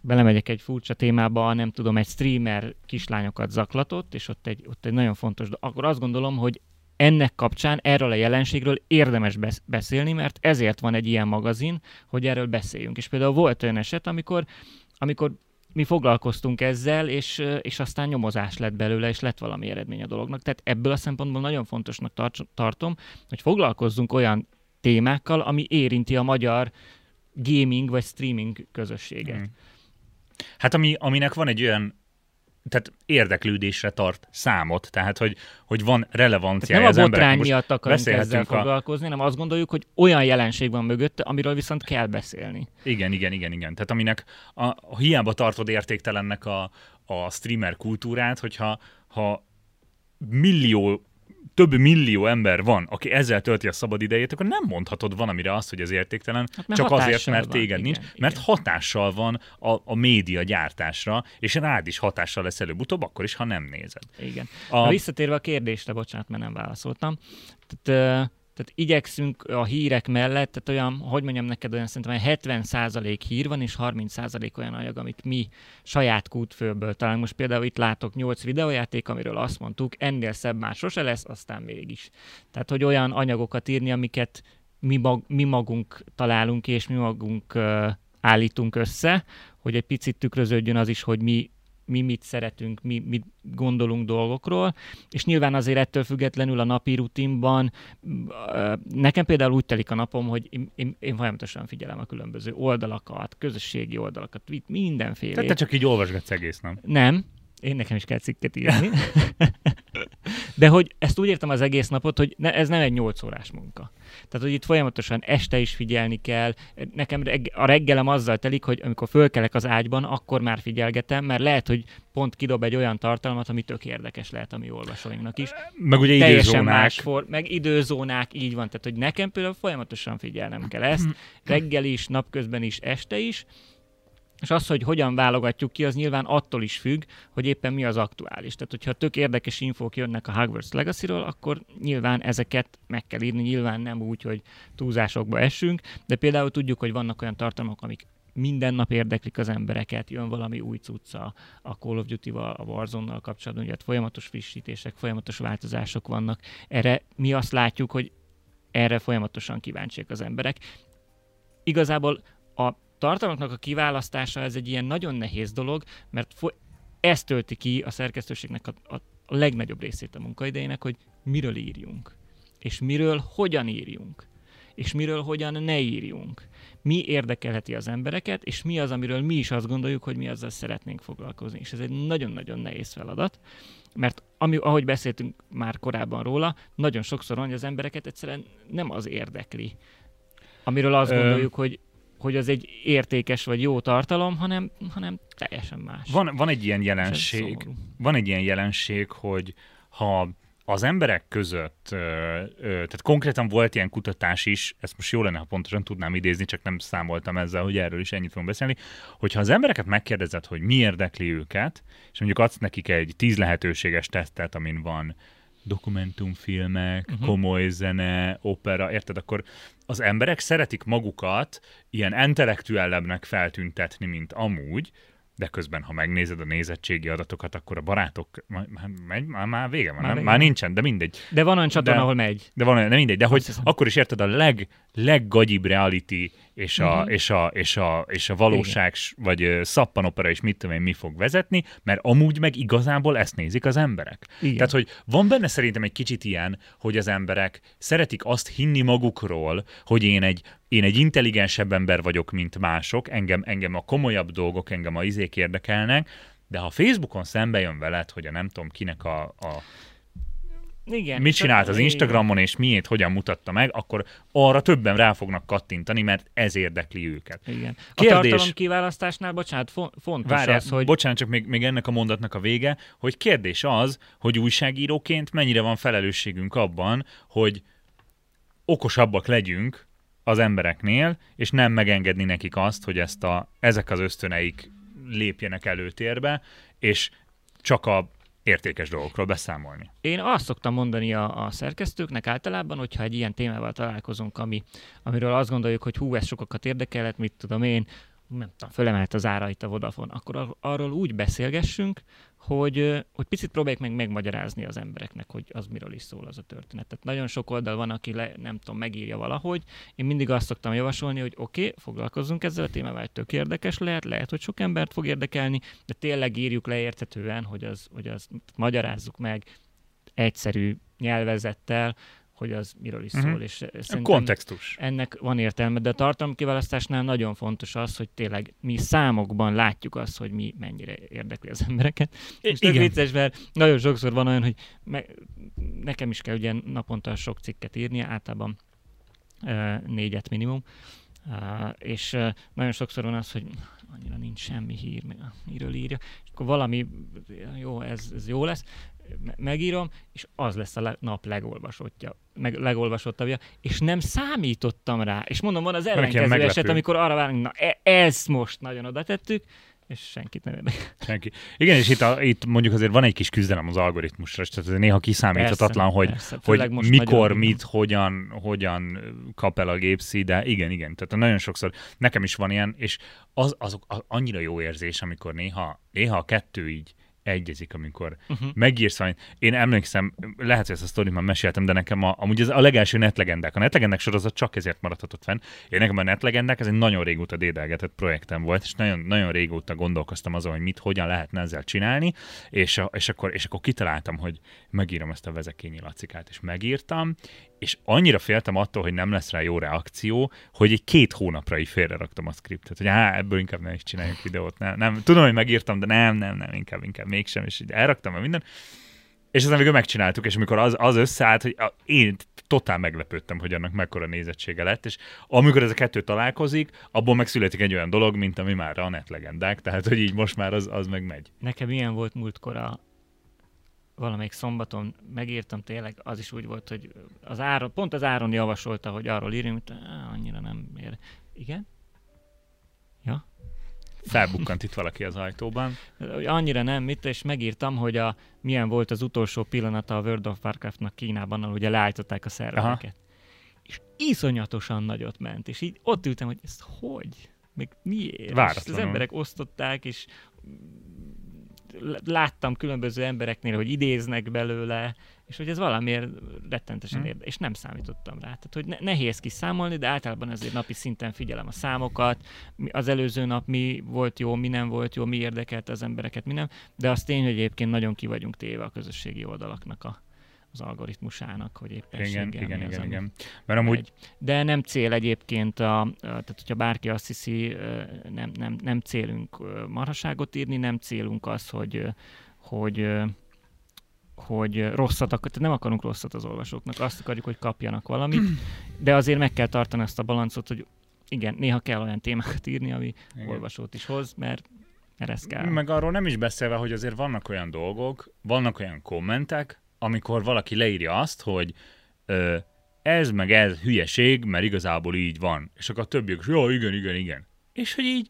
belemegyek egy furcsa témába, nem tudom, egy streamer kislányokat zaklatott, és ott egy, ott egy nagyon fontos, akkor azt gondolom, hogy ennek kapcsán erről a jelenségről érdemes beszélni, mert ezért van egy ilyen magazin, hogy erről beszéljünk. És például volt olyan eset, amikor, amikor mi foglalkoztunk ezzel, és, és aztán nyomozás lett belőle, és lett valami eredmény a dolognak. Tehát ebből a szempontból nagyon fontosnak tartom, hogy foglalkozzunk olyan témákkal, ami érinti a magyar gaming vagy streaming közösséget. Hmm. Hát ami, aminek van egy olyan tehát érdeklődésre tart számot, tehát hogy, hogy van relevancia. Nem a botrány miatt akarunk ezzel a... foglalkozni, hanem azt gondoljuk, hogy olyan jelenség van mögötte, amiről viszont kell beszélni. Igen, igen, igen, igen. Tehát aminek a, a hiába tartod értéktelennek a, a streamer kultúrát, hogyha ha millió több millió ember van, aki ezzel tölti a szabad idejét, akkor nem mondhatod van, amire azt, hogy ez értéktelen, hát csak azért, mert van, téged igen, nincs, igen. mert hatással van a, a média gyártásra, és rád is hatással lesz előbb-utóbb, akkor is, ha nem nézed. Igen. A... Na, visszatérve a kérdésre, bocsánat, mert nem válaszoltam. Tehát, tehát igyekszünk a hírek mellett, tehát olyan, hogy mondjam neked, olyan szerintem 70% hír van, és 30% olyan anyag, amit mi saját kútfőből talán most például itt látok 8 videójáték, amiről azt mondtuk, ennél szebb már sose lesz, aztán mégis. Tehát, hogy olyan anyagokat írni, amiket mi, mag, mi magunk találunk, és mi magunk uh, állítunk össze, hogy egy picit tükröződjön az is, hogy mi mi mit szeretünk, mi mit gondolunk dolgokról, és nyilván azért ettől függetlenül a napi rutinban, nekem például úgy telik a napom, hogy én, én, én folyamatosan figyelem a különböző oldalakat, közösségi oldalakat, mindenféle. Tehát te csak így olvasgatsz egész, nem? Nem, én nekem is kell cikket írni. De hogy ezt úgy értem az egész napot, hogy ne, ez nem egy 8 órás munka. Tehát, hogy itt folyamatosan este is figyelni kell. Nekem a reggelem azzal telik, hogy amikor fölkelek az ágyban, akkor már figyelgetem, mert lehet, hogy pont kidob egy olyan tartalmat, ami tök érdekes lehet a mi olvasóinknak is. Meg ugye Teljesen időzónák. Más for, meg időzónák, így van. Tehát, hogy nekem például folyamatosan figyelnem kell ezt, reggel is, napközben is, este is, és az, hogy hogyan válogatjuk ki, az nyilván attól is függ, hogy éppen mi az aktuális. Tehát, hogyha tök érdekes infók jönnek a Hogwarts Legacy-ről, akkor nyilván ezeket meg kell írni, nyilván nem úgy, hogy túlzásokba esünk, de például tudjuk, hogy vannak olyan tartalmak, amik minden nap érdeklik az embereket, jön valami új cucca a Call of Duty-val, a Warzone-nal kapcsolatban, ugye folyamatos frissítések, folyamatos változások vannak. Erre mi azt látjuk, hogy erre folyamatosan kíváncsiak az emberek. Igazából a tartalmaknak a kiválasztása ez egy ilyen nagyon nehéz dolog, mert fo- ez tölti ki a szerkesztőségnek a, a, a legnagyobb részét a munkaidejének, hogy miről írjunk, és miről hogyan írjunk. és miről hogyan ne írjunk. Mi érdekelheti az embereket, és mi az, amiről mi is azt gondoljuk, hogy mi azzal szeretnénk foglalkozni. És ez egy nagyon-nagyon nehéz feladat, mert ami, ahogy beszéltünk már korábban róla, nagyon sokszor van, hogy az embereket egyszerűen nem az érdekli, amiről azt Ö... gondoljuk, hogy hogy az egy értékes vagy jó tartalom, hanem, hanem teljesen más. Van, van egy ilyen jelenség, van egy ilyen jelenség, hogy ha az emberek között, ö, ö, tehát konkrétan volt ilyen kutatás is, ezt most jó lenne, ha pontosan tudnám idézni, csak nem számoltam ezzel, hogy erről is ennyit fogunk beszélni, hogyha az embereket megkérdezed, hogy mi érdekli őket, és mondjuk adsz nekik egy tíz lehetőséges tesztet, amin van dokumentumfilmek, uh-huh. komoly zene, opera, érted? Akkor az emberek szeretik magukat ilyen intellektuellebbnek feltüntetni, mint amúgy, de közben, ha megnézed a nézettségi adatokat, akkor a barátok, már, megy, már, már vége van, már, nem, már nincsen, de mindegy. De van olyan csatorna, ahol megy. De van olyan, de mindegy, de hogy akkor is érted a leg, leggagyibb reality és a, uh-huh. és a, és a, és a valóság, Igen. vagy szappanopera is mit tudom én, mi fog vezetni, mert amúgy meg igazából ezt nézik az emberek. Igen. Tehát, hogy van benne szerintem egy kicsit ilyen, hogy az emberek szeretik azt hinni magukról, hogy én egy, én egy intelligensebb ember vagyok, mint mások, engem, engem a komolyabb dolgok, engem a izék érdekelnek, de ha Facebookon szembe jön veled, hogy a nem tudom kinek a, a igen, mit csinált az Instagramon, és miért, hogyan mutatta meg, akkor arra többen rá fognak kattintani, mert ez érdekli őket. Igen. A Kérdés... tartalom kiválasztásnál, bocsánat, fontos Várjál, az, hogy... Bocsánat, csak még, még ennek a mondatnak a vége, hogy kérdés az, hogy újságíróként mennyire van felelősségünk abban, hogy okosabbak legyünk az embereknél, és nem megengedni nekik azt, hogy ezt a, ezek az ösztöneik lépjenek előtérbe, és csak a értékes dolgokról beszámolni. Én azt szoktam mondani a, a szerkesztőknek általában, hogyha egy ilyen témával találkozunk, ami, amiről azt gondoljuk, hogy hú, ez sokakat érdekelhet, mit tudom én, nem tudom, fölemelt az árait a Vodafone, akkor arról úgy beszélgessünk, hogy, hogy picit próbáljuk meg megmagyarázni az embereknek, hogy az miről is szól az a történet. Tehát nagyon sok oldal van, aki le, nem tudom, megírja valahogy. Én mindig azt szoktam javasolni, hogy oké, okay, foglalkozzunk ezzel a témával, tök érdekes lehet, lehet, hogy sok embert fog érdekelni, de tényleg írjuk le értetően, hogy az, hogy az magyarázzuk meg egyszerű nyelvezettel, hogy az miről is uh-huh. szól. És a kontextus. Ennek van értelme, de a tartalomkiválasztásnál nagyon fontos az, hogy tényleg mi számokban látjuk azt, hogy mi mennyire érdekli az embereket. És tök vicces, mert nagyon sokszor van olyan, hogy me- nekem is kell ugye naponta sok cikket írni, általában uh, négyet minimum, uh, és uh, nagyon sokszor van az, hogy annyira nincs semmi hír, miről írja, és akkor valami, jó, ez, ez jó lesz, megírom, és az lesz a nap legolvasottja, meg legolvasottabbja, és nem számítottam rá. És mondom, van az ellenkező eset, amikor arra várunk, na e- ezt most nagyon oda tettük, és senkit nem érdekel. Senki. Igen, és itt, a, itt mondjuk azért van egy kis küzdelem az algoritmusra, és tehát néha kiszámíthatatlan, persze, hogy, persze, hogy mikor, mit, hogyan, hogyan kap el a gépszi, de igen, igen, tehát nagyon sokszor nekem is van ilyen, és az, azok az annyira jó érzés, amikor néha, néha a kettő így egyezik, amikor uh-huh. megírsz valamit. Én emlékszem, lehet, hogy ezt a sztorit már meséltem, de nekem a, amúgy ez a legelső netlegendák. A netlegendák sorozat csak ezért maradhatott fenn. Én nekem a netlegendák, ez egy nagyon régóta dédelgetett projektem volt, és nagyon, nagyon régóta gondolkoztam azon, hogy mit, hogyan lehetne ezzel csinálni, és, a, és, akkor, és akkor kitaláltam, hogy megírom ezt a vezekényi lacikát, és megírtam, és annyira féltem attól, hogy nem lesz rá jó reakció, hogy egy két hónapra így félreraktam a skriptet, hogy hát ebből inkább nem is csináljunk videót. Nem, nem. Tudom, hogy megírtam, de nem, nem, nem, inkább, inkább mégsem, és így elraktam a minden. És aztán végül megcsináltuk, és amikor az, az összeállt, hogy a, én totál meglepődtem, hogy annak mekkora nézettsége lett, és amikor ez a kettő találkozik, abból megszületik egy olyan dolog, mint ami már a netlegendák, tehát hogy így most már az, az meg megy. Nekem ilyen volt múltkor a, valamelyik szombaton megírtam tényleg, az is úgy volt, hogy az Áron, pont az Áron javasolta, hogy arról írjunk, hogy annyira nem ér. Igen? Ja? Felbukkant itt valaki az ajtóban. Annyira nem, mit, és megírtam, hogy a, milyen volt az utolsó pillanata a World of Warcraftnak Kínában, ahol ugye leállították a szervereket. És iszonyatosan nagyot ment, és így ott ültem, hogy ez hogy? Még miért? És az emberek osztották, és láttam különböző embereknél, hogy idéznek belőle, és hogy ez valamiért rettentesen hmm. érdekes, és nem számítottam rá. Tehát, hogy ne, nehéz kiszámolni, de általában ezért napi szinten figyelem a számokat, az előző nap mi volt jó, mi nem volt jó, mi érdekelte az embereket, mi nem, de az tény, hogy egyébként nagyon ki vagyunk téve a közösségi oldalaknak a, az algoritmusának, hogy éppen Igen, igen, igen, igen. Mert amúgy... Egy. De nem cél egyébként, a, tehát hogyha bárki azt hiszi, nem, nem, nem célunk marhaságot írni, nem célunk az, hogy, hogy hogy rosszat, tehát nem akarunk rosszat az olvasóknak, azt akarjuk, hogy kapjanak valamit, de azért meg kell tartani ezt a balancot, hogy igen, néha kell olyan témákat írni, ami igen. olvasót is hoz, mert, mert ez kell. Meg arról nem is beszélve, hogy azért vannak olyan dolgok, vannak olyan kommentek, amikor valaki leírja azt, hogy ö, ez meg ez hülyeség, mert igazából így van. És akkor a többiek, jó, igen, igen, igen. És hogy így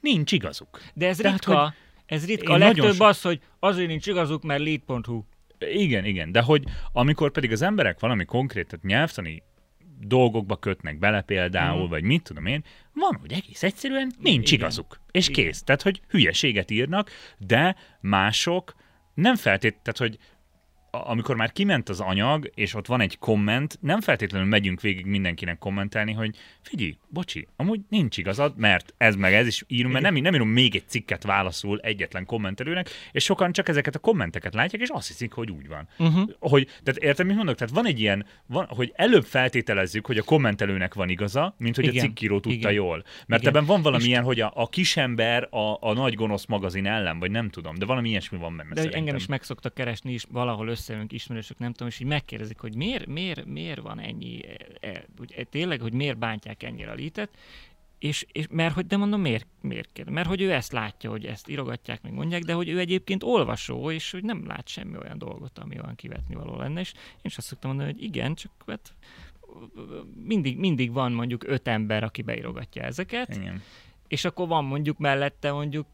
nincs igazuk. De ez Tehát, ritka, hogy ez ritka. A legtöbb so... az, hogy azért nincs igazuk, mert lead.hu. Igen, igen, de hogy amikor pedig az emberek valami konkrét, tehát nyelvtani dolgokba kötnek bele például, mm. vagy mit tudom én, van, hogy egész egyszerűen nincs Igen. igazuk. És Igen. kész. Tehát, hogy hülyeséget írnak, de mások nem feltétlenül, tehát, hogy amikor már kiment az anyag, és ott van egy komment, nem feltétlenül megyünk végig mindenkinek kommentelni, hogy figyelj, bocsi, amúgy nincs igazad, mert ez meg ez is írom, mert nem, nem írom még egy cikket válaszul egyetlen kommentelőnek, és sokan csak ezeket a kommenteket látják, és azt hiszik, hogy úgy van. Uh-huh. Hogy, tehát érted, mit mondok? Tehát van egy ilyen, van, hogy előbb feltételezzük, hogy a kommentelőnek van igaza, mint hogy Igen. a cikkíró tudta Igen. jól. Mert Igen. ebben van valami ilyen, hogy a, a kisember a, a nagy gonosz magazin ellen, vagy nem tudom, de valami ilyesmi van benne. De engem is meg szoktak keresni is valahol össze összejönk ismerősök, nem tudom, és így megkérdezik, hogy miért, miért, miért van ennyi, e, e, tényleg, hogy miért bántják ennyire a lítet, és, és mert hogy, de mondom, miért, miért kérde? Mert hogy ő ezt látja, hogy ezt írogatják, meg mondják, de hogy ő egyébként olvasó, és hogy nem lát semmi olyan dolgot, ami olyan kivetni való lenne, és én is azt szoktam mondani, hogy igen, csak hát mindig, mindig van mondjuk öt ember, aki beírogatja ezeket, igen. és akkor van mondjuk mellette mondjuk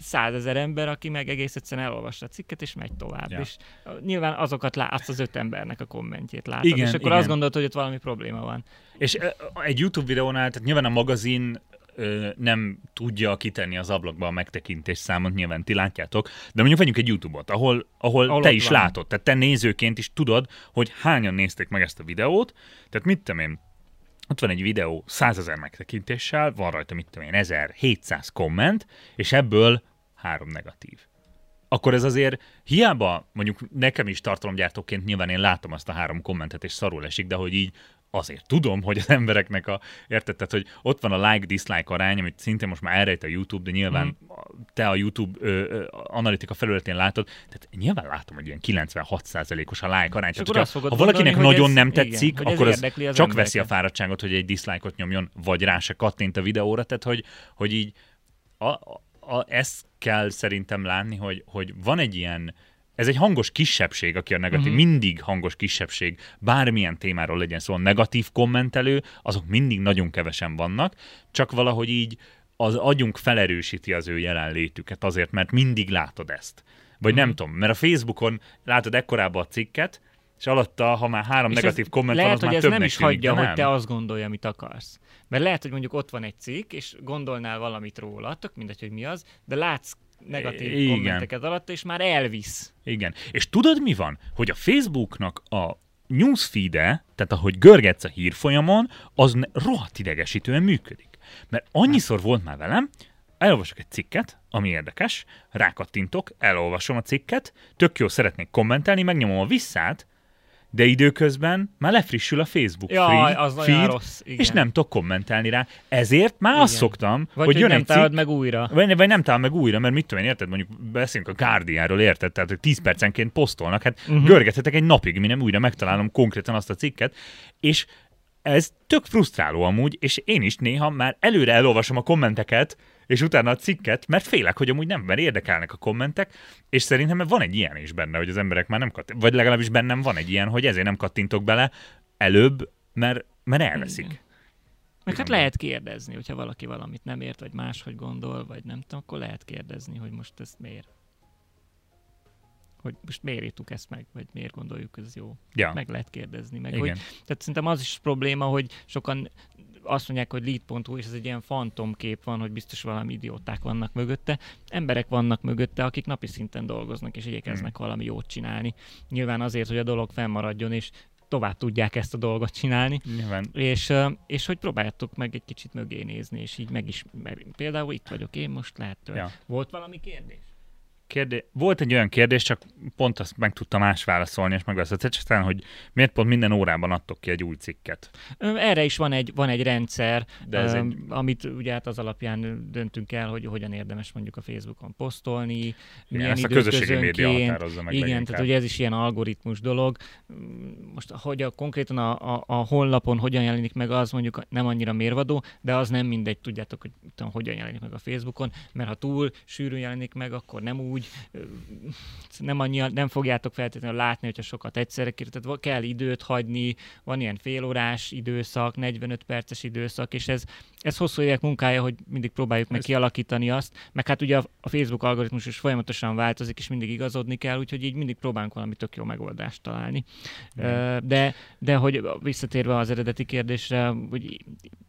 százezer ember, aki meg egész egyszerűen elolvasta a cikket, és megy tovább. Ja. És nyilván azokat lát, azt az öt embernek a kommentjét látod, igen, és akkor igen. azt gondolod, hogy ott valami probléma van. És egy YouTube videónál, tehát nyilván a magazin ö, nem tudja kitenni az ablakba a megtekintés számot, nyilván ti látjátok, de mondjuk vegyünk egy YouTube-ot, ahol, ahol, ahol te is van. látod, tehát te nézőként is tudod, hogy hányan nézték meg ezt a videót, tehát mit tudom én, ott van egy videó 100 ezer megtekintéssel, van rajta, mit tudom én, 1700 komment, és ebből három negatív. Akkor ez azért hiába, mondjuk nekem is tartalomgyártóként nyilván én látom azt a három kommentet, és szarul esik, de hogy így azért tudom, hogy az embereknek a, érted, tehát, hogy ott van a like-dislike arány, amit szintén most már elrejt a YouTube, de nyilván mm. te a YouTube ö, ö, analitika felületén látod, tehát nyilván látom, hogy ilyen 96%-os a like arány. Tehát, hogyha, ha valakinek mondani, nagyon ez, nem tetszik, igen, akkor az, az csak embereket. veszi a fáradtságot, hogy egy dislike-ot nyomjon, vagy rá se kattint a videóra, tehát hogy, hogy így a, a, a, ezt kell szerintem látni, hogy, hogy van egy ilyen ez egy hangos kisebbség, aki a negatív, uh-huh. mindig hangos kisebbség, bármilyen témáról legyen szó, a negatív kommentelő, azok mindig nagyon kevesen vannak, csak valahogy így az agyunk felerősíti az ő jelenlétüket azért, mert mindig látod ezt. Vagy uh-huh. nem tudom, mert a Facebookon látod ekkorába a cikket, és alatta, ha már három és negatív komment lehet, van, hogy már ez nem is hagyja, hogy te azt gondolja, amit akarsz. Mert lehet, hogy mondjuk ott van egy cikk, és gondolnál valamit róla, tök mindegy, hogy mi az, de látsz negatív Igen. kommenteket alatt, és már elvisz. Igen. És tudod mi van? Hogy a Facebooknak a newsfeed-e, tehát ahogy görgetsz a hírfolyamon, az rohadt idegesítően működik. Mert annyiszor volt már velem, elolvasok egy cikket, ami érdekes, rákattintok, elolvasom a cikket, tök jó, szeretnék kommentelni, megnyomom a visszát, de időközben már lefrissül a Facebook Jaj, feed, az feed rossz, igen. és nem tudok kommentálni rá. Ezért már igen. azt szoktam, vagy hogy, hogy jön nem egy cikk, meg újra. Vagy, vagy nem talál meg újra, mert mit tudom én, érted? Mondjuk beszélünk a Guardianról, érted? Tehát, hogy 10 percenként posztolnak, hát uh-huh. görgethetek egy napig, mi nem újra megtalálom konkrétan azt a cikket, és ez tök frusztráló amúgy, és én is néha már előre elolvasom a kommenteket, és utána a cikket, mert félek, hogy amúgy nem, mert érdekelnek a kommentek, és szerintem van egy ilyen is benne, hogy az emberek már nem kattint, vagy legalábbis bennem van egy ilyen, hogy ezért nem kattintok bele előbb, mert, mert elveszik. Igen. Meg hát lehet kérdezni, hogyha valaki valamit nem ért, vagy máshogy gondol, vagy nem tudom, akkor lehet kérdezni, hogy most ezt miért. Hogy most miért írtuk ezt meg, vagy miért gondoljuk, hogy ez jó. Ja. Meg lehet kérdezni. Meg hogy, tehát szerintem az is probléma, hogy sokan azt mondják, hogy lead.hu, és ez egy ilyen fantomkép van, hogy biztos valami idióták vannak mögötte. Emberek vannak mögötte, akik napi szinten dolgoznak, és igyekeznek hmm. valami jót csinálni. Nyilván azért, hogy a dolog fennmaradjon, és tovább tudják ezt a dolgot csinálni. Nyilván. És, és hogy próbáljátok meg egy kicsit mögé nézni, és így meg is, például itt vagyok én most, lehet, ja. volt valami kérdés? Kérdé... Volt egy olyan kérdés, csak pont azt meg tudtam más válaszolni, és megválaszoltam, csak hogy miért pont minden órában adtok ki egy új cikket. Erre is van egy, van egy rendszer, De ez egy... amit ugye hát az alapján döntünk el, hogy hogyan érdemes mondjuk a Facebookon posztolni, Igen, milyen ezt a közösségi média határozza meg Igen, leginkább. tehát ugye ez is ilyen algoritmus dolog. Most, hogy a, konkrétan a, a, a honlapon hogyan jelenik meg, az mondjuk nem annyira mérvadó, de az nem mindegy, tudjátok, hogy tudom, hogyan jelenik meg a Facebookon, mert ha túl sűrűn jelenik meg, akkor nem úgy, ö, nem, annyi, nem fogjátok feltétlenül látni, hogyha sokat egyszerre kér, tehát kell időt hagyni, van ilyen félórás időszak, 45 perces időszak, és ez, ez hosszú évek munkája, hogy mindig próbáljuk meg Ez- kialakítani azt, meg hát ugye a, a Facebook algoritmus is folyamatosan változik, és mindig igazodni kell, úgyhogy így mindig próbálunk valami tök jó megoldást találni. Ö, De, de hogy visszatérve az eredeti kérdésre, hogy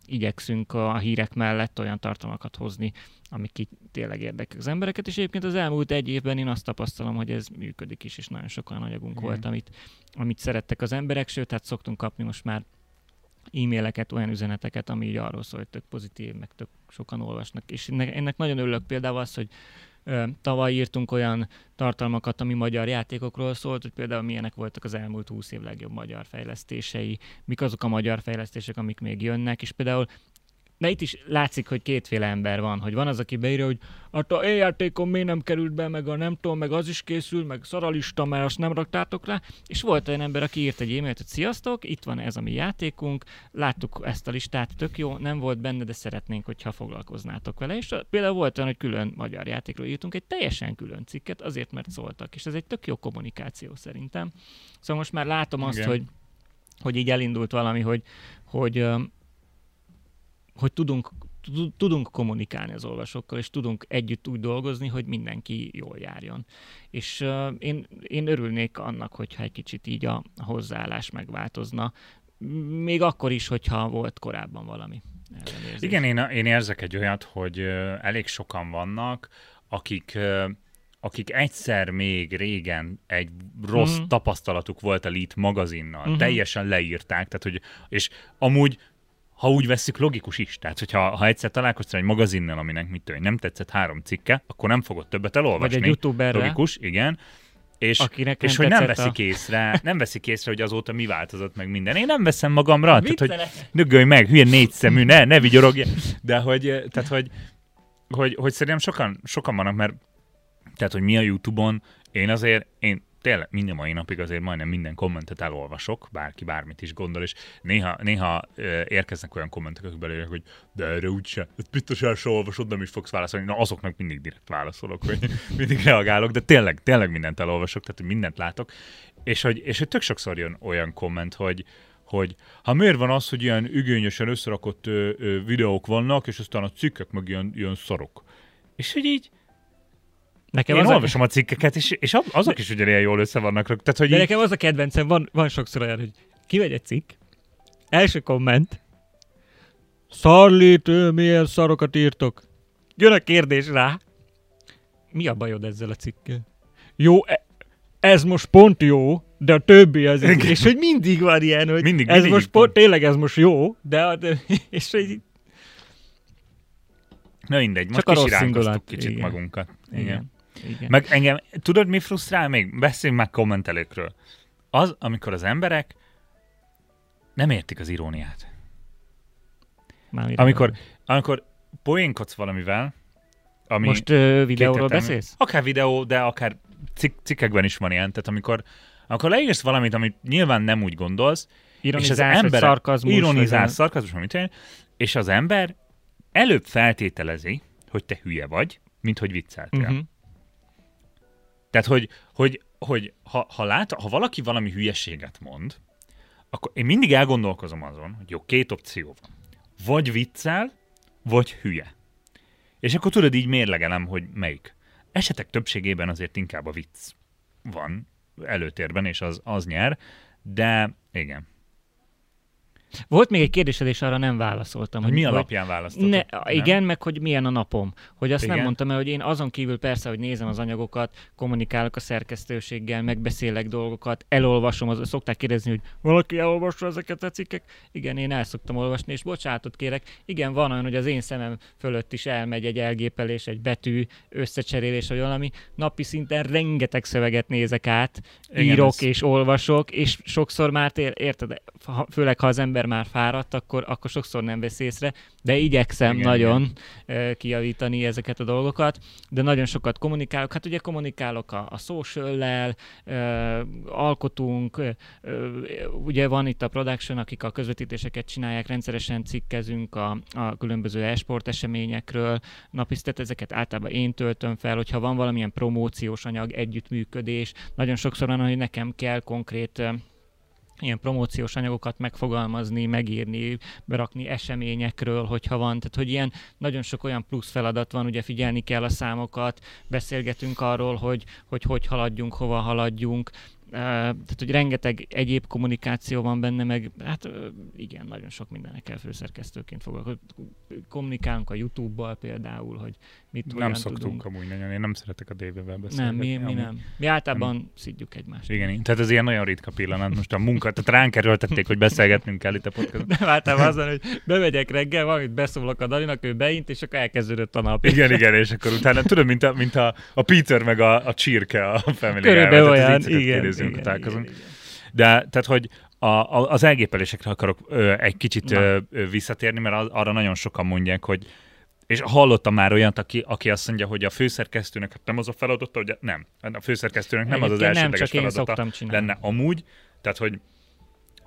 igyekszünk a hírek mellett olyan tartalmakat hozni, amik ki tényleg érdeklik az embereket, és egyébként az elmúlt egy évben én azt tapasztalom, hogy ez működik is, és nagyon sok olyan anyagunk Igen. volt, amit, amit szerettek az emberek, sőt, hát szoktunk kapni most már e-maileket, olyan üzeneteket, ami így arról szól, hogy tök pozitív, meg tök sokan olvasnak. És ennek, ennek nagyon örülök például az, hogy tavaly írtunk olyan tartalmakat, ami magyar játékokról szólt, hogy például milyenek voltak az elmúlt 20 év legjobb magyar fejlesztései, mik azok a magyar fejlesztések, amik még jönnek, és például de itt is látszik, hogy kétféle ember van, hogy van az, aki beírja, hogy hát a e-játékon miért nem került be, meg a nem tudom, meg az is készül, meg szaralista, mert azt nem raktátok rá, és volt olyan ember, aki írt egy e-mailt, hogy sziasztok, itt van ez a mi játékunk, láttuk ezt a listát, tök jó, nem volt benne, de szeretnénk, hogyha foglalkoznátok vele. És például volt olyan, hogy külön magyar játékról írtunk egy teljesen külön cikket, azért, mert szóltak, és ez egy tök jó kommunikáció szerintem. Szóval most már látom azt, Igen. hogy, hogy így elindult valami, hogy, hogy hogy tudunk, tud- tudunk kommunikálni az olvasókkal, és tudunk együtt úgy dolgozni, hogy mindenki jól járjon. És uh, én, én örülnék annak, hogyha egy kicsit így a, hozzáállás megváltozna, még akkor is, hogyha volt korábban valami. ellenérzés. Igen, én, én érzek egy olyat, hogy elég sokan vannak, akik akik egyszer még régen egy rossz mm. tapasztalatuk volt a Lead magazinnal, Mhm. mm. teljesen leírták, tehát hogy, és amúgy ha úgy veszük, logikus is. Tehát, hogyha ha egyszer találkoztál egy magazinnal, aminek mit én, nem tetszett három cikke, akkor nem fogod többet elolvasni. Vagy egy youtuberre, Logikus, igen. És, akinek és hogy nem veszik észre, nem veszik észre, hogy azóta mi változott meg minden. Én nem veszem magamra, tehát, hogy. Döggölj meg, hülye négy szemű, ne, ne vigyorogj. De hogy, eh, tehát, hogy, hogy, hogy szerintem sokan, sokan vannak, mert tehát, hogy mi a Youtube-on, én azért, én tényleg minden mai napig azért majdnem minden kommentet elolvasok, bárki bármit is gondol, és néha, néha érkeznek olyan kommentek, akik belőlek, hogy de erre úgyse, ezt biztos el se olvasod, nem is fogsz válaszolni. Na azoknak mindig direkt válaszolok, hogy mindig reagálok, de tényleg, tényleg mindent elolvasok, tehát mindent látok, és hogy, és hogy tök sokszor jön olyan komment, hogy, hogy ha miért van az, hogy ilyen ügényesen összerakott ö, ö, videók vannak, és aztán a cikkek meg ilyen, ilyen szarok. És hogy így, Nekem én az a, olvasom a cikkeket, és, és azok is ugyanilyen jól össze vannak Tehát, hogy de így, nekem az a kedvencem, van, van sokszor olyan, hogy kimegy egy cikk, első komment, szarlít, ő, milyen szarokat írtok. Jön a kérdés rá. Mi a bajod ezzel a cikkel? Jó, e- ez most pont jó, de a többi az Igen. És hogy mindig van ilyen, hogy Mindig- ez mindig most pont, tényleg ez most jó, de a, de, és hogy na mindegy, most Csak indulat, kicsit igen. magunkat. Igen. igen. Igen. Meg engem, tudod mi frusztrál még? Beszéljünk meg kommentelőkről. Az, amikor az emberek nem értik az iróniát. Már Amikor, amikor poénkodsz valamivel, ami Most ö, videóról beszélsz? Akár videó, de akár cik- cikkekben is van ilyen. Tehát amikor, amikor leírsz valamit, amit nyilván nem úgy gondolsz, Ironizálsz, és az ember szarkazmus, ironizálsz, vagy szarkazmus, amit olyan, és az ember előbb feltételezi, hogy te hülye vagy, mint hogy vicceltél. Uh-huh. Tehát, hogy, hogy, hogy ha, ha, lát, ha valaki valami hülyeséget mond, akkor én mindig elgondolkozom azon, hogy jó, két opció van. Vagy viccel, vagy hülye. És akkor tudod, így mérlegelem, hogy melyik. Esetek többségében azért inkább a vicc van előtérben, és az, az nyer, de igen. Volt még egy kérdésed, és arra nem válaszoltam. Hogy mi alapján választottak? Ne, igen, meg hogy milyen a napom. Hogy azt Igen. nem mondtam el, hogy én azon kívül persze, hogy nézem az anyagokat, kommunikálok a szerkesztőséggel, megbeszélek dolgokat, elolvasom, az, szokták kérdezni, hogy valaki elolvassa ezeket a cikkek. Igen, én el szoktam olvasni, és bocsánatot kérek. Igen, van olyan, hogy az én szemem fölött is elmegy egy elgépelés, egy betű, összecserélés, vagy valami. Napi szinten rengeteg szöveget nézek át, Igen, írok ez- és olvasok, és sokszor már tér, érted, főleg ha az ember már fáradt, akkor, akkor sokszor nem vesz észre, de igyekszem Igen, nagyon igen. kijavítani ezeket a dolgokat, de nagyon sokat kommunikálok. Hát ugye kommunikálok a, a social-lel, alkotunk, ugye van itt a production, akik a közvetítéseket csinálják, rendszeresen cikkezünk a, a különböző e-sport eseményekről, napi tehát ezeket általában én töltöm fel, hogyha van valamilyen promóciós anyag, együttműködés, nagyon sokszor van, hogy nekem kell konkrét ilyen promóciós anyagokat megfogalmazni, megírni, berakni eseményekről, hogyha van. Tehát, hogy ilyen nagyon sok olyan plusz feladat van, ugye figyelni kell a számokat, beszélgetünk arról, hogy hogy, hogy haladjunk, hova haladjunk, tehát, hogy rengeteg egyéb kommunikáció van benne, meg hát igen, nagyon sok mindenekkel főszerkesztőként foglalkozunk. Kommunikálunk a YouTube-bal például, hogy mit Nem szoktunk tudunk. amúgy nagyon, én nem szeretek a Dévével beszélni. Nem, mi, mi nem. Mi általában szidjuk egymást. Igen, tehát ez ilyen nagyon ritka pillanat. Most a munka, tehát ránk erőltették, hogy beszélgetnünk kell itt a podcastban. Nem általában azon, hogy bemegyek reggel, valamit beszólok a Dalinak, ő beint, és akkor elkezdődött a nap. Igen, igen, és akkor utána tudod, mint a, mint a, a Peter meg a, a csirke a Family Körülbelül olyan, igen, amikor találkozunk. De tehát, hogy a, a, az elgépelésekre akarok ö, egy kicsit ö, ö, visszatérni, mert az, arra nagyon sokan mondják, hogy és hallottam már olyat, aki, aki azt mondja, hogy a főszerkesztőnek hát nem az a feladata, hogy nem. A főszerkesztőnek nem az az Egyébként nem, elsődleges csak én feladata szoktam csinálni. lenne amúgy. Tehát, hogy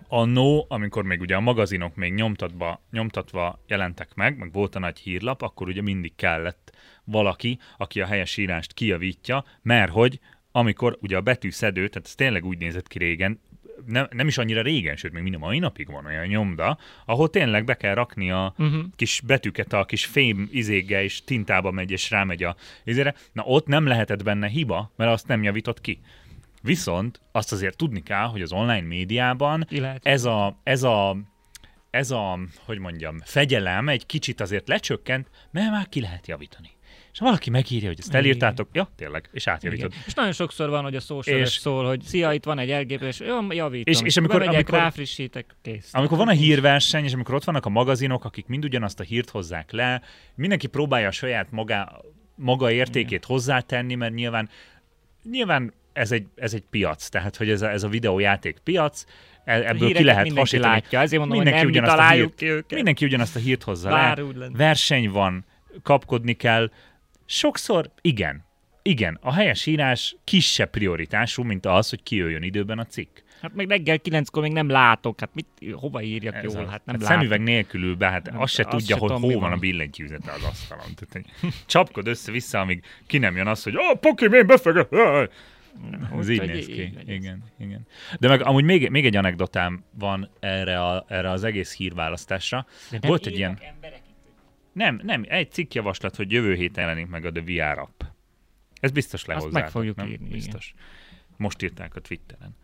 annó, amikor még ugye a magazinok még nyomtatva, nyomtatva jelentek meg, meg volt a nagy hírlap, akkor ugye mindig kellett valaki, aki a helyes írást kijavítja, mert hogy amikor ugye a betűszedő, tehát ez tényleg úgy nézett ki régen, nem, nem is annyira régen, sőt, még mind a mai napig van olyan nyomda, ahol tényleg be kell rakni a Uh-huh. kis betűket a kis fém izéggel, és tintába megy, és rámegy a izére. Na ott nem lehetett benne hiba, mert azt nem javított ki. Viszont azt azért tudni kell, hogy az online médiában ez a, ez a, ez a, hogy mondjam, fegyelem egy kicsit azért lecsökkent, mert már ki lehet javítani. És ha valaki megírja, hogy ezt Igen. elírtátok, ja, tényleg, és átjavítod. Igen. És nagyon sokszor van, hogy a És- és... szól, hogy szia, itt van egy elgépelés, jó, javítom. És- és amikor- Bemegyek, amikor- ráfrissítek, kész. Amikor van a hírverseny, és amikor ott vannak a magazinok, akik mind ugyanazt a hírt hozzák le, mindenki próbálja a saját maga, maga értékét hozzátenni, mert nyilván, nyilván ez egy, ez egy piac, tehát hogy ez a, ez a videójáték piac, e- ebből ki lehet mindenki hasítani. látja, ezért mondom, Mindenki hogy nem mi találjuk hírt- ki őket. Mindenki ugyanazt a hírt hozza Bár le, verseny van, kapkodni kell. Sokszor igen, igen, a helyes írás kisebb prioritású, mint az, hogy kijöjjön időben a cikk. Hát meg reggel kilenckor még nem látok, hát mit, hova írjak Ez jól, az. hát nem hát látok. szemüveg nélkül be, hát Hát azt se azt tudja, se hogy hol mi van a van. billentyűzete az asztalon. Tehát, csapkod össze-vissza, amíg ki nem jön az, hogy oh, poki, én befege. Ez így néz ki. így. Igen, igen. De meg amúgy még, még egy anekdotám van erre, a, erre az egész hírválasztásra. De nem Volt egy ilyen- emberek. Nem, nem, egy cikkjavaslat, hogy jövő héten jelenik meg a The VR app. Ez biztos lehozzá. meg fogjuk írni, igen. Biztos. Most írták a Twitteren.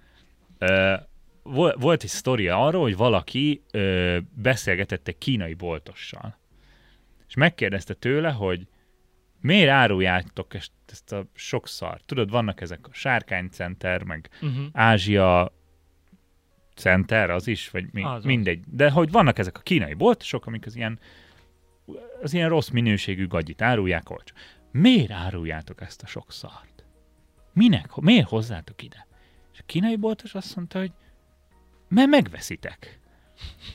Ö, vol- volt egy sztoria arról, hogy valaki ö, beszélgetett egy kínai boltossal. És megkérdezte tőle, hogy miért áruljátok ezt, ezt a sok szart? Tudod, vannak ezek a sárkánycenter, meg Uh-huh. Ázsia Center, az is, vagy mi, az. mindegy. De hogy vannak ezek a kínai boltosok, amik az ilyen, az ilyen rossz minőségű gagyit árulják olcsó. Miért áruljátok ezt a sok szart? Minek? Miért hozzátok ide? És a kínai boltos azt mondta, hogy mert megveszitek.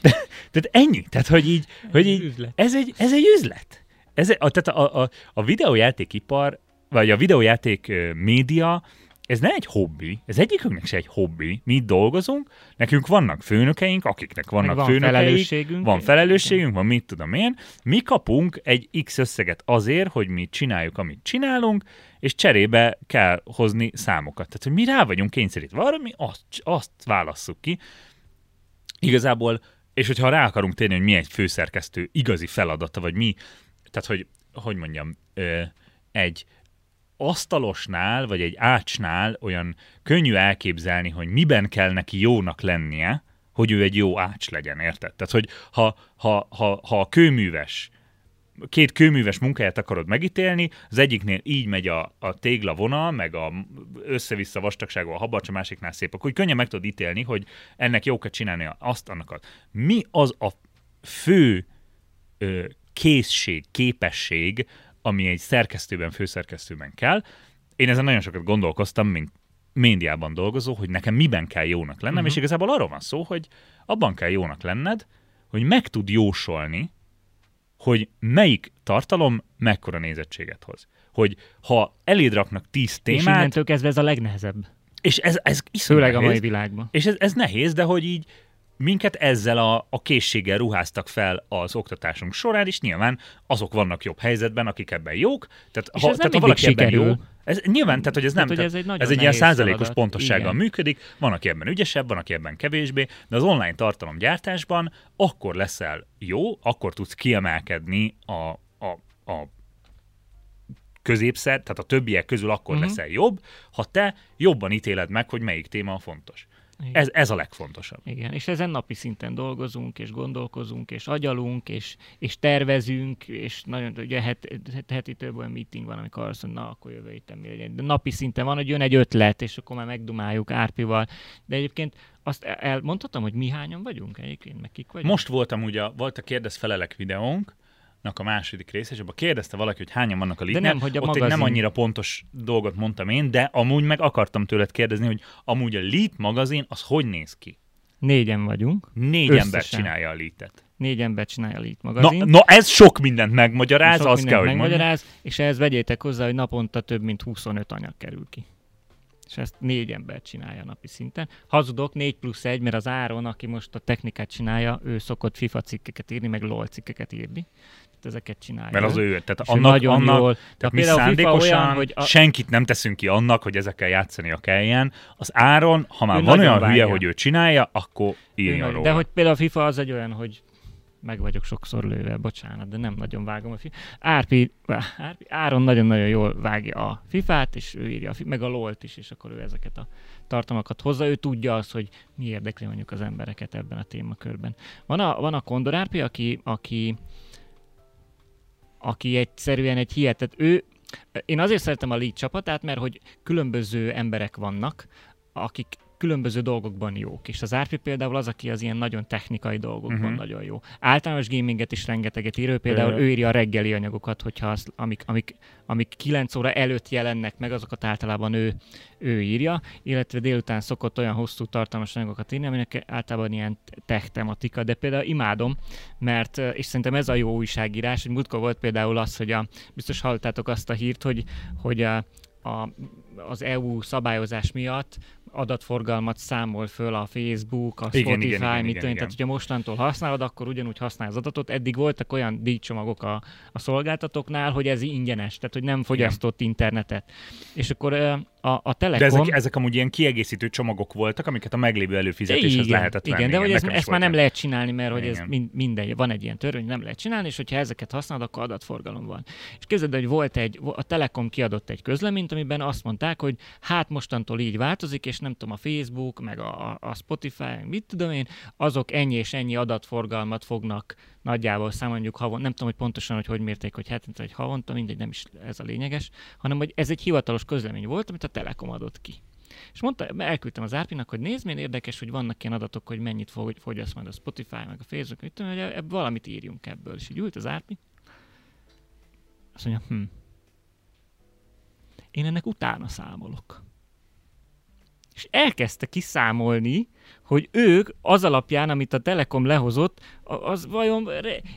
Tehát ennyi. Tehát, hogy így, hogy így Üzlet. ez egy, ez egy üzlet. Ez egy, a, tehát a, a, a videójátékipar, vagy a videójáték média, ez nem egy hobbi, ez egyikünknek se egy hobbi. Mi itt dolgozunk, nekünk vannak főnökeink, akiknek vannak van főnökeik, felelősségünk. van felelősségünk, van mit tudom én, mi kapunk egy X összeget azért, hogy mi csináljuk, amit csinálunk, és cserébe kell hozni számokat. Tehát, hogy mi rá vagyunk kényszerítve arra, mi azt, azt válasszuk ki. Igazából, és hogyha rá akarunk térni, hogy mi egy főszerkesztő igazi feladata, vagy mi, tehát, hogy, hogy mondjam, egy asztalosnál, vagy egy ácsnál olyan könnyű elképzelni, hogy miben kell neki jónak lennie, hogy ő egy jó ács legyen, érted? Tehát, hogy ha, ha, ha, ha a kőműves két kőműves munkáját akarod megítélni, az egyiknél így megy a, a tégla vonal, meg a össze-vissza vastagsága a habarcs, a másiknál szép, akkor könnyen meg tudod ítélni, hogy ennek jó kell csinálni azt, annak az. Mi az a fő ö, készség, képesség, ami egy szerkesztőben, főszerkesztőben kell. Én ezen nagyon sokat gondolkoztam, mint médiában dolgozó, hogy nekem miben kell jónak lennem, uh-huh. és igazából arról van szó, hogy abban kell jónak lenned, hogy meg tud jósolni, hogy melyik tartalom mekkora nézettséget hoz. Hogy ha eléd raknak tíz témát... És innentől kezdve ez a legnehezebb. És ez, ez Főleg nehéz. a mai világban. És ez, ez nehéz, de hogy így minket ezzel a, a készséggel ruháztak fel az oktatásunk során, és nyilván azok vannak jobb helyzetben, akik ebben jók. Tehát, és ha, ez tehát, ha valaki sikerül. ebben jó, ez nyilván, tehát hogy ez nem, tehát, hogy ez egy, ez egy ilyen százalékos feladat. pontossággal Igen. működik, van, aki ebben ügyesebb, van, aki ebben kevésbé, de az online tartalomgyártásban akkor leszel jó, akkor tudsz kiemelkedni a, a, a középszer, tehát a többiek közül akkor uh-huh. leszel jobb, ha te jobban ítéled meg, hogy melyik téma a fontos. Ez, ez a legfontosabb. Igen, és ezen napi szinten dolgozunk, és gondolkozunk, és agyalunk, és, és tervezünk, és nagyon, ugye het, het, heti több olyan meeting van, amikor azt mondja, na, akkor jövő héten mi legyen. De napi szinten van, hogy jön egy ötlet, és akkor már megdumáljuk Árpival. De egyébként azt elmondhatom, hogy mi hányan vagyunk egyébként, meg kik vagyunk? Most voltam ugye, volt a kérdez-felelek videónk, a második része, és abban kérdezte valaki, hogy hányan vannak a lead nem, hogy a Ott magazin... egy nem annyira pontos dolgot mondtam én, de amúgy meg akartam tőled kérdezni, hogy amúgy a lead magazin az hogy néz ki? Négyen vagyunk. Négy összesen. ember csinálja a lead-et. Négy ember csinálja a lead magazin. Na, na ez sok mindent megmagyaráz, sok azt kell, hogy megmagyaráz, mondjam. és ehhez vegyétek hozzá, hogy naponta több mint 25 anyag kerül ki és ezt négy ember csinálja napi szinten. Hazudok, négy plusz egy, mert az Áron, aki most a technikát csinálja, ő szokott FIFA cikkeket írni, meg LOL cikkeket írni ezeket csinálja. Mert az ő, tehát annak, nagyon annak, jól. Tehát mi szándékosan olyan, hogy a... senkit nem teszünk ki annak, hogy ezekkel játszani a kelljen. Az áron, ha már van olyan vágja. hülye, hogy ő csinálja, akkor írjon róla. De hogy például a FIFA az egy olyan, hogy meg vagyok sokszor lőve, bocsánat, de nem nagyon vágom a FIFA. Árpi, Árpi Áron nagyon-nagyon jól vágja a FIFA-t, és ő írja a FIFA, meg a LOL-t is, és akkor ő ezeket a tartalmakat hozza. Ő tudja azt, hogy mi érdekli mondjuk az embereket ebben a témakörben. Van a, van a Kondor Árpi, aki, aki aki egyszerűen egy hihetet. Ő, én azért szeretem a Lead csapatát, mert hogy különböző emberek vannak, akik különböző dolgokban jók. És az RP például az, aki az ilyen nagyon technikai dolgokban uh-huh. nagyon jó. Általános gaminget is rengeteget ír, ő például ő írja a reggeli anyagokat, hogyha az, amik, amik, amik 9 óra előtt jelennek meg, azokat általában ő, ő írja, illetve délután szokott olyan hosszú tartalmas anyagokat írni, aminek általában ilyen tech tematika, de például imádom, mert, és szerintem ez a jó újságírás, hogy múltkor volt például az, hogy a, biztos hallottátok azt a hírt, hogy, hogy a, a, az EU szabályozás miatt adatforgalmat számol föl a Facebook, a igen, Spotify, igen, igen, mit igen. Tehát, hogyha mostantól használod, akkor ugyanúgy használ az adatot. Eddig voltak olyan díjcsomagok a, a szolgáltatóknál, hogy ez ingyenes, tehát hogy nem fogyasztott igen. internetet. És akkor a, a Telekom... De ezek, ezek amúgy ilyen kiegészítő csomagok voltek, amiket a meglévő előfizetéshez igen, lehetett Igen, venni. de hogy ez, ezt már nem lehet csinálni, mert hogy ez mind, minden, van egy ilyen törvény, nem lehet csinálni, és hogyha ezeket használod, akkor adatforgalom van. És képzeld, hogy volt egy, a Telekom kiadott egy közleményt, amiben azt mondták, hogy hát mostantól így változik, és nem tudom, a Facebook, meg a, a Spotify, mit tudom én, azok ennyi és ennyi adatforgalmat fognak nagyjából számoljuk havon, nem tudom, hogy pontosan, hogy hogy mérték, hogy hetente, vagy havonta, mindegy, nem is ez a lényeges, hanem hogy ez egy hivatalos közlemény volt, amit a Telekom adott ki. És mondta, elküldtem az Árpinak, hogy nézd, milyen érdekes, hogy vannak ilyen adatok, hogy mennyit fog, fogyaszt majd a Spotify, meg a Facebook, mit tudom, hogy ebből valamit írjunk ebből. És így ült az Árpi, azt mondja, hm, én ennek utána számolok. És elkezdte kiszámolni, hogy ők az alapján, amit a Telekom lehozott, az vajon,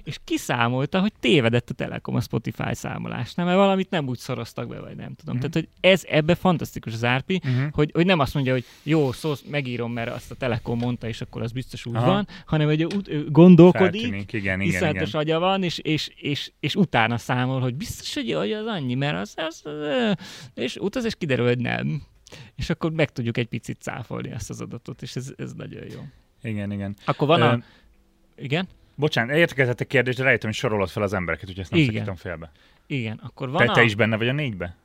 és kiszámolta, hogy tévedett a Telekom a Spotify számolásnál, mert valamit nem úgy szoroztak be, vagy nem tudom. Uh-huh. Tehát, hogy ez ebbe fantasztikus az árpi, uh-huh. hogy, hogy nem azt mondja, hogy jó, szó, megírom, mert azt a Telekom mondta, és akkor az biztos úgy Aha. van, hanem hogy ő gondolkodik, Feltűnik, igen, igen, igen. agya van, és, és, és, és, utána számol, hogy biztos, hogy az annyi, mert az, az, az és utaz, és kiderül, hogy nem és akkor meg tudjuk egy picit cáfolni ezt az adatot, és ez, ez nagyon jó. Igen, igen. Akkor van Ö, a... Igen? Bocsánat, értekezett a kérdés, de rájöttem, hogy sorolod fel az embereket, úgyhogy ezt nem igen. szakítom félbe. Igen, akkor van te, a... te is benne vagy a négybe?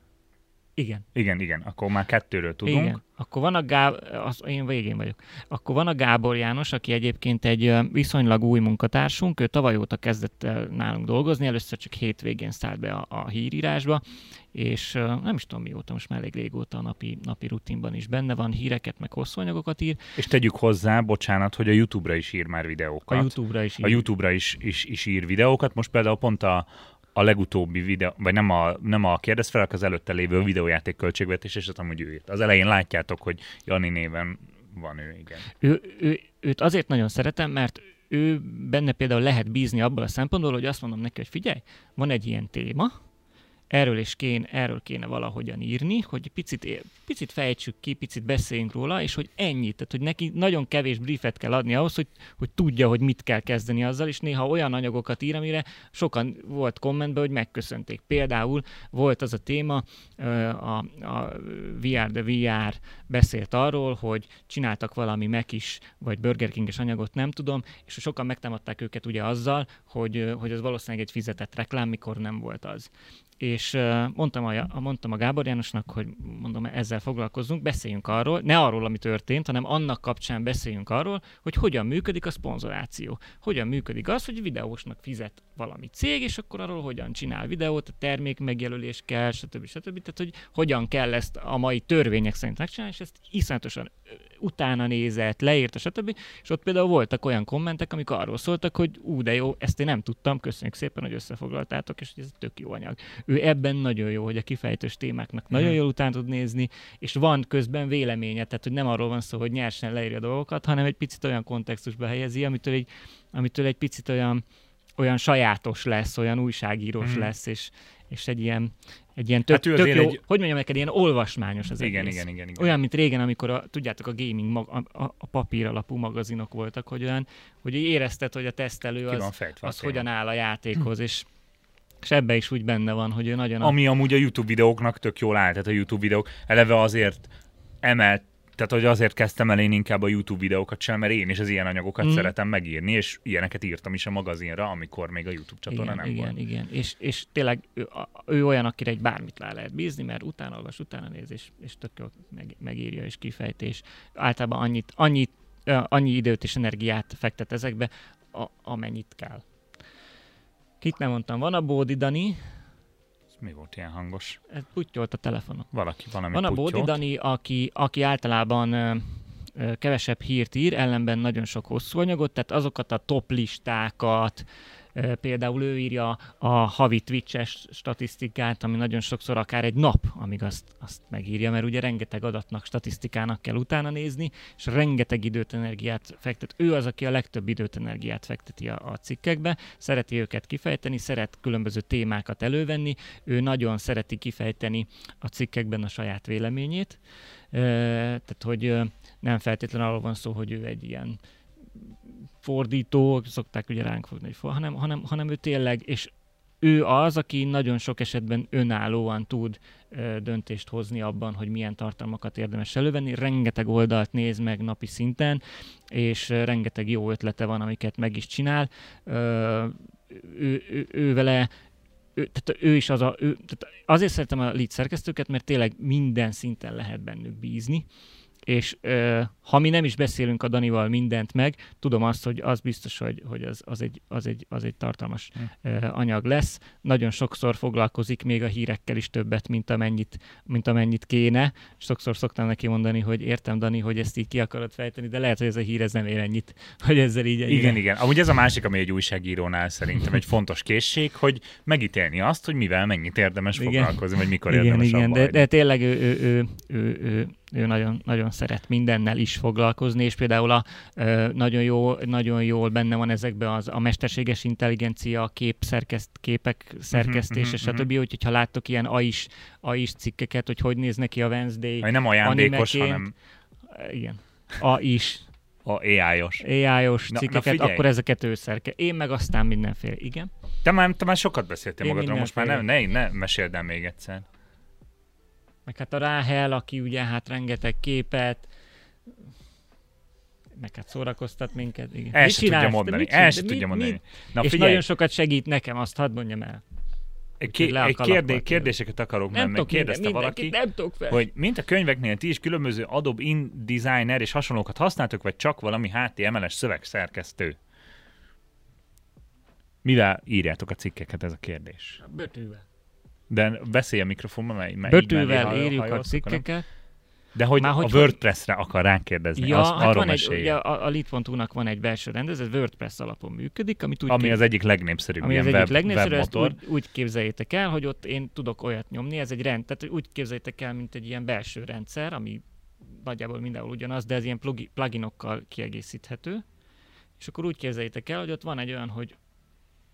Igen. Igen, igen, akkor már kettőről tudunk. Igen. Akkor van a Gábor, az, én végén vagyok. Akkor van a Gábor János, aki egyébként egy viszonylag új munkatársunk, ő tavaly óta kezdett nálunk dolgozni, először csak hétvégén szállt be a, a hírírásba, és nem is tudom mióta, most már elég régóta a napi, napi rutinban is benne van, híreket, meg hosszú anyagokat ír. És tegyük hozzá, bocsánat, hogy a YouTube-ra is ír már A videókat. YouTube-ra is ír. a YouTube-ra is, is, is ír videókat. Most például pont a, a legutóbbi videó, vagy nem a, nem a kérdez fel, az előtte lévő videójáték költségvetés, és azt amúgy ő írt. Az elején látjátok, hogy Jani néven van ő, igen. ő, ő, őt azért nagyon szeretem, mert ő benne például lehet bízni abból a szempontból, hogy azt mondom neki, hogy figyelj, van egy ilyen téma, erről is kéne, erről kéne valahogyan írni, hogy picit, picit fejtsük ki, picit beszéljünk róla, és hogy ennyit, tehát hogy neki nagyon kevés briefet kell adni ahhoz, hogy, hogy tudja, hogy mit kell kezdeni azzal, és néha olyan anyagokat ír, amire sokan volt kommentben, hogy megköszönték. Például volt az a téma, a, a VR the VR beszélt arról, hogy csináltak valami Mac is, vagy Burger King-es anyagot, nem tudom, és sokan megtámadták őket ugye azzal, hogy, hogy az valószínűleg egy fizetett reklám, mikor nem volt az és mondtam, a, mondtam a Gábor Jánosnak, hogy mondom, ezzel foglalkozzunk, beszéljünk arról, ne arról, ami történt, hanem annak kapcsán beszéljünk arról, hogy hogyan működik a szponzoráció. Hogyan működik az, hogy videósnak fizet valami cég, és akkor arról hogyan csinál videót, a termék megjelölés kell, stb. stb. Tehát, hogy hogyan kell ezt a mai törvények szerint megcsinálni, és ezt iszonyatosan utána nézett, leírta, stb. És ott például voltak olyan kommentek, amik arról szóltak, hogy ú, de jó, ezt én nem tudtam, köszönjük szépen, hogy összefoglaltátok, és hogy ez tök jó anyag. Ő ebben nagyon jó, hogy a kifejtős témáknak nagyon Mhm. jól után tud nézni, és van közben véleménye, tehát hogy nem arról van szó, hogy nyersen leírja a dolgokat, hanem egy picit olyan kontextusba helyezi, amitől egy, amitől egy picit olyan, olyan sajátos lesz, olyan újságírós Mhm. lesz, és, és egy ilyen, egy ilyen tök, Hát tök jó, egy- hogy mondjam neked, ilyen olvasmányos az igen, egész. igen, igen, igen. Olyan, mint régen, amikor a, tudjátok, a gaming, mag, a, a, papír alapú magazinok voltak, hogy olyan, hogy érezted, hogy a tesztelő Ki van az, fejtve az hogyan áll a játékhoz, és, és ebbe is úgy benne van, hogy ő nagyon... a- Ami amúgy a YouTube videóknak tök jól áll, tehát a YouTube videók eleve azért emelt, tehát hogy azért kezdtem el én inkább a YouTube videókat csinálni, mert én is az ilyen anyagokat Mhm. szeretem megírni, és ilyeneket írtam is a magazinra, amikor még a YouTube csatorna igen, nem igen, volt. igen. És, és tényleg ő, ő olyan, akire egy bármit rá lehet bízni, mert utána olvas, utána néz, és, és tök jól meg, megírja és kifejtés. Általában annyit, annyit, annyi időt és energiát fektet ezekbe, a, amennyit kell. Kit nem mondtam, van a Bódi Dani, Ez Mi volt ilyen hangos? ez puttyolt a telefonon. Valaki valami Van a Bódi puttyolt. Dani, aki, aki általában ö, ö, kevesebb hírt ír, ellenben nagyon sok hosszú anyagot, tehát azokat a top listákat, például ő írja a havi Twitch-es statisztikát, ami nagyon sokszor akár egy nap, amíg azt, azt megírja, mert ugye rengeteg adatnak, statisztikának kell utána nézni, és rengeteg időt, energiát fektet. Ő az, aki a legtöbb időt, energiát fekteti a, a cikkekbe, szereti őket kifejteni, szeret különböző témákat elővenni, ő nagyon szereti kifejteni a cikkekben a saját véleményét. Tehát, hogy nem feltétlenül arról van szó, hogy ő egy ilyen fordító, szokták ugye ránk fogni, hogy for, hanem, hanem, hanem ő tényleg, és ő az, aki nagyon sok esetben önállóan tud ö, döntést hozni abban, hogy milyen tartalmakat érdemes elővenni. Rengeteg oldalt néz meg napi szinten, és rengeteg jó ötlete van, amiket meg is csinál. Ö, ő, ő, ő vele ő, tehát ő is az a, ő, tehát azért szeretem a lead szerkesztőket, mert tényleg minden szinten lehet bennük bízni, és ö, ha mi nem is beszélünk a Danival mindent meg, tudom azt, hogy az biztos, hogy, hogy az, az, egy, az, egy, az egy tartalmas ö, anyag lesz. Nagyon sokszor foglalkozik még a hírekkel is többet, mint amennyit, mint amennyit kéne. Sokszor szoktam neki mondani, hogy értem, Dani, hogy ezt így ki akarod fejteni, de lehet, hogy ez a hír ez nem ér ennyit, hogy ezzel így ennyire- Igen, igen. Amúgy ez a másik, ami egy újságírónál szerintem egy fontos készség, hogy megítélni azt, hogy mivel mennyit érdemes Igen. foglalkozni, vagy mikor igen, érdemes igen, de, de tényleg ő, ő, ő, ő, ő, ő nagyon, nagyon szeret mindennel is foglalkozni, és például a, nagyon, jó, nagyon jól benne van ezekben az, a mesterséges intelligencia, a kép szerkeszt, képek szerkesztése, mhm, stb. Úgyhogy ha láttok ilyen AI-s, AI-s cikkeket, hogy hogy néz neki a Wednesday, Vagy nem ajándékos, hanem igen, AI-s, a AI-os. AI-os Na- na cikkeket, figyelj! akkor ezeket ő szerke. Én meg aztán mindenféle. Igen. Te már, te már sokat beszéltél Én magadról, most már ne, mindenféle. ne, ne meséld el még egyszer. Meg hát a Ráhel, aki ugye hát rengeteg képet, hát szórakoztat minket. Igen. El se tudja mondani, el se tudja mondani. Na és figyelj, nagyon sokat segít nekem, azt hadd mondjam el. Egy, ké- kérdé- kérdéseket akarok, Nem tudok kérdezte minden, valaki, nem fel. hogy mint a könyveknél ti is különböző Adobe InDesigner és hasonlókat használtok, vagy csak valami HTML-es szövegszerkesztő? Mivel írjátok a cikkeket, ez a kérdés. Bötővel. De beszélj a mikrofonba, mellé Bötővel hajol- írjuk a cikkeket. De hogy Már a hogy- WordPress-re akar rákérdezni, Ja, azt, hát arról van egy, ugye a, a Lead.hu-nak van egy belső rendezet, WordPress alapon működik, amit úgy Ami kép- az egyik legnépszerűbb ami az egyik web, legnépszerűbb, ezt úgy, úgy képzeljétek el, hogy ott én tudok olyat nyomni, ez egy rend, tehát úgy képzeljétek el, mint egy ilyen belső rendszer, ami nagyjából mindenhol ugyanaz, de ez ilyen plugi- pluginokkal kiegészíthető. És akkor úgy képzeljétek el, hogy ott van egy olyan, hogy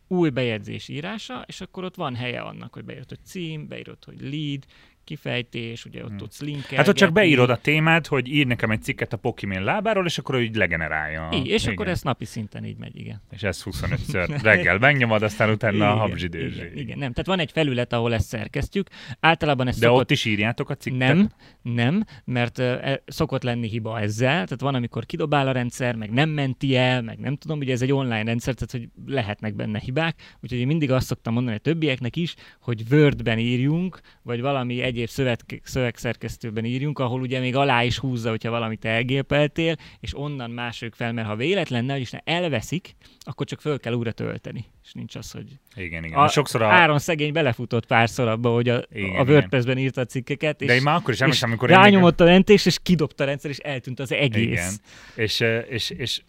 új bejegyzés írása, és akkor ott van helye annak, hogy beírod, hogy cím, beírod, hogy lead, kifejtés, ugye ott Hmm. tudsz linkelgetni. Hát ott csak beírod a témát, hogy ír nekem egy cikket a Pokimén lábáról, és akkor ő így legenerálja. Így, és Igen. akkor ez napi szinten így megy, igen. És ez 25-ször reggel megnyomod, aztán utána a Igen, habzsidőzsé. igen, igen, nem. Tehát van egy felület, ahol ezt szerkesztjük. Általában ez De szokott... ott is írjátok a cikket? Nem, nem, mert uh, szokott lenni hiba ezzel, tehát van, amikor kidobál a rendszer, meg nem menti el, meg nem tudom, ugye ez egy online rendszer, tehát hogy lehetnek benne hibák, úgyhogy én mindig azt szoktam mondani a többieknek is, hogy Wordben írjunk, vagy valami egyéb szövet, szövegszerkesztőben írjunk, ahol ugye még alá is húzza, hogyha valamit elgépeltél, és onnan mások fel, mert ha véletlen, ne, is elveszik, akkor csak föl kell újra tölteni. És nincs az, hogy Igen, igen. a, Sokszor a... Áron szegény belefutott párszor abba, hogy a, Igen, a WordPress-ben írta a cikkeket, és De én már akkor is és emlékszem, amikor én rányomott a mentés, és kidobta a rendszer, és eltűnt az egész. Igen. És, eh, és, és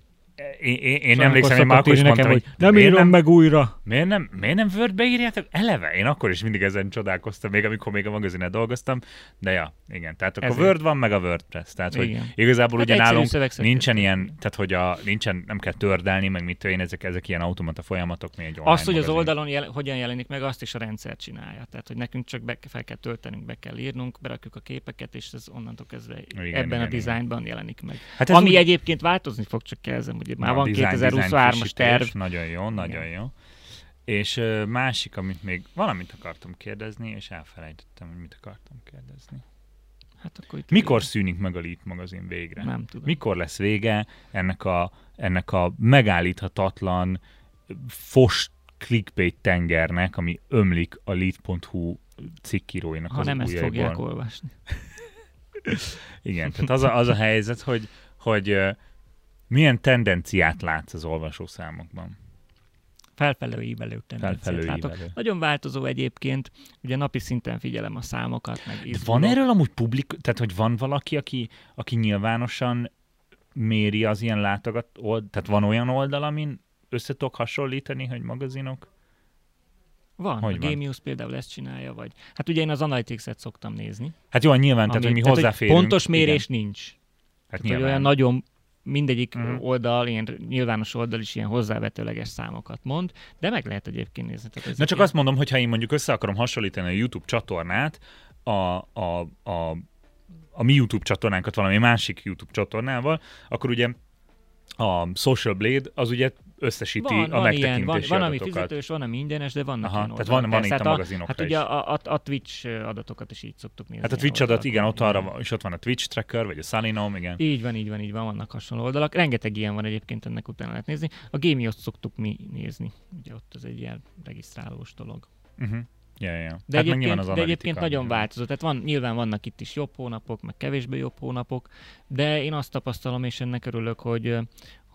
én, én, én emlékszem, én már akkor is írni mondtam, nekem, hogy hogy nem írom meg újra. Miért nem, miért nem Wordbe írjátok? Eleve? Én akkor is mindig ezen csodálkoztam, még amikor még a magazinen dolgoztam. De ja, igen. Tehát akkor Ezért. Word van, meg a WordPress. Tehát, hogy Igen. igazából Hát ugye nálunk nincsen ilyen, tehát hogy a, nincsen, nem kell tördelni, meg mit tudom én, ezek, ezek ilyen automata folyamatok, mi egy Azt, hogy az magazin. oldalon jel, hogyan jelenik meg, azt is a rendszer csinálja. Tehát, hogy nekünk csak be, fel kell töltenünk, be kell írnunk, berakjuk a képeket, és ez onnantól kezdve Igen, igen, ebben igen, a igen. dizájnban jelenik meg. Hát Ami úgy- egyébként változni fog, csak jelzem, ugye már van design, design 2023-as frissítés, terv. Nagyon jó, nagyon jó. És ö, másik, amit még valamit akartam kérdezni, és elfelejtettem, hogy mit akartam kérdezni. Hát akkor itt Mikor szűnik meg a Lead magazin végre? Nem tudom. Mikor lesz vége ennek a, ennek a megállíthatatlan fos clickbait tengernek, ami ömlik a lead.hu cikkíróinak Ha az nem ezt ujjaiból. fogják olvasni. Igen, tehát az a, az a helyzet, hogy, hogy milyen tendenciát látsz az olvasószámokban? Felfelő ívelő tendenciát látok. ívelő. Nagyon változó egyébként, ugye napi szinten figyelem a számokat, meg De van erről amúgy publik, tehát hogy van valaki, aki, aki nyilvánosan méri az ilyen látogat, old, tehát van olyan oldal, amin össze tudok hasonlítani, hogy magazinok? Van, Hogy a van? News például ezt csinálja, vagy... Hát ugye én az Analytics-et szoktam nézni. Hát jó, nyilván, tehát, hogy mi hozzáférünk. Pontos mérés igen. nincs. Hát Tehát, hogy olyan nagyon mindegyik uh-huh. oldal, ilyen nyilvános oldal is ilyen hozzávetőleges számokat mond, de meg lehet egyébként nézni. Tehát Na csak ilyen- azt mondom, hogy ha én mondjuk össze akarom hasonlítani a YouTube csatornát a, a, a, a mi YouTube csatornánkat valami másik YouTube csatornával, akkor ugye a Social Blade az ugye összesíti van, a van ilyen, van, van, ami fizetős, van, ami ingyenes, de vannak Aha, ilyen tehát van- van itt a magazinokra Hát is. ugye a, a, a Twitch adatokat is így szoktuk nézni. Hát a Twitch adat, igen, ott arra van, és ott van a Twitch tracker, vagy a Salinom, igen. Így van, így van, így van, vannak hasonló oldalak. Rengeteg ilyen van egyébként, ennek utána lehet nézni. A Gémiot szoktuk mi nézni. Ugye ott az egy ilyen regisztrálós dolog. Uh-huh. Ja, ja. De, hát egyébként, az de egyébként nagyon változó. Tehát van, nyilván vannak itt is jobb hónapok, meg kevésbé jobb hónapok, de én azt tapasztalom, és ennek örülök, hogy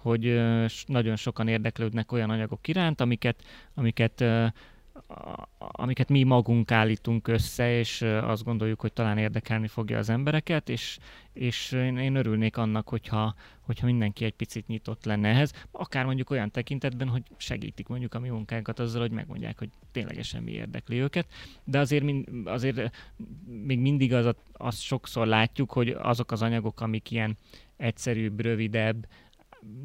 hogy nagyon sokan érdeklődnek olyan anyagok iránt, amiket, amiket amiket mi magunk állítunk össze, és azt gondoljuk, hogy talán érdekelni fogja az embereket, és, és én, én örülnék annak, hogyha, hogyha mindenki egy picit nyitott lenne ehhez, akár mondjuk olyan tekintetben, hogy segítik mondjuk a mi munkánkat azzal, hogy megmondják, hogy ténylegesen mi érdekli őket, de azért, azért még mindig az, azt sokszor látjuk, hogy azok az anyagok, amik ilyen egyszerűbb, rövidebb,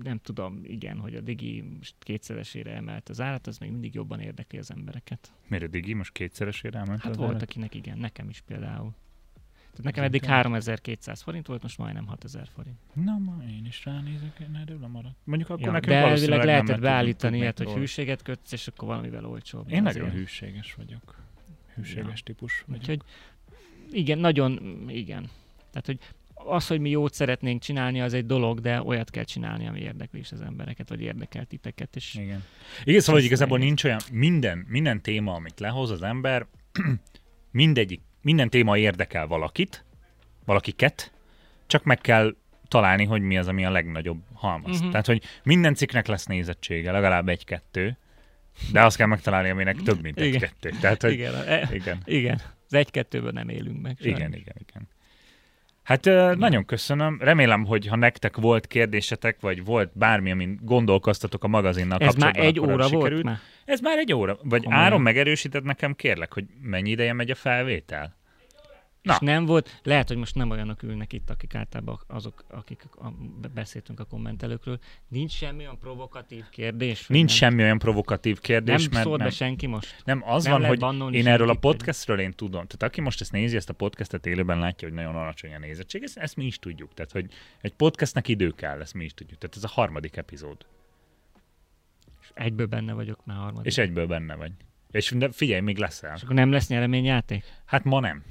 nem tudom, igen, hogy a Digi most kétszeresére emelt az árat, az még mindig jobban érdekli az embereket. Miért a Digi most kétszeresére elment Hát az volt, árat? akinek igen, nekem is például. Tehát nekem eddig inkább- 3200 forint volt, most majdnem 6000 forint. Na, ma én is ránézek, én erről lemaradt. Mondjuk akkor Ja, nekünk de elvileg lehetett beállítani ilyet, hogy hűséget kötsz, és akkor valamivel olcsóbb. Én azért. nagyon hűséges vagyok. Hűséges típus vagyok. Úgyhogy igen, nagyon, igen. Tehát, hogy az, hogy mi jót szeretnénk csinálni, az egy dolog, de olyat kell csinálni, ami érdekli is az embereket, vagy érdekel titeket. És Igen. Igen, szóval hogy Ez igazából nincs olyan, minden, minden téma, amit lehoz az ember, mindegyik, minden téma érdekel valakit, valakiket, csak meg kell találni, hogy mi az, ami a legnagyobb halmaz. Uh-huh. Tehát, hogy minden cikknek lesz nézettsége, legalább egy-kettő, de azt kell megtalálni, aminek több, mint Igen. egy-kettő. Tehát, hogy igen, e, igen. igen, az egy-kettőből nem élünk meg. Igen, sajnos. igen, igen. Hát ö, nagyon köszönöm. Remélem, hogy ha nektek volt kérdésetek, vagy volt bármi, amin gondolkoztatok a magazinnal Ez már kapcsolatban, egy óra sikerült. volt már? Ez már egy óra. Vagy Komolyan. Áron megerősített nekem, kérlek, hogy mennyi ideje megy a felvétel? Na. És nem volt, lehet, hogy most nem olyanok ülnek itt, akik általában azok, akik a, beszéltünk a kommentelőkről. Nincs semmi olyan provokatív kérdés? Nincs nem, semmi olyan provokatív kérdés, Nem mert szólt nem, be senki most? nem az nem van, hogy én erről a podcastről én tudom. Tehát aki most ezt nézi, ezt a podcastet élőben látja, hogy nagyon alacsony a nézettség, ezt, ezt mi is tudjuk. Tehát, hogy egy podcastnek idő kell, ezt mi is tudjuk. Tehát ez a harmadik epizód. És egyből benne vagyok már harmadik. És egyből benne vagy. És de figyelj, még leszel. És akkor nem lesz nyereményjáték? Hát ma nem.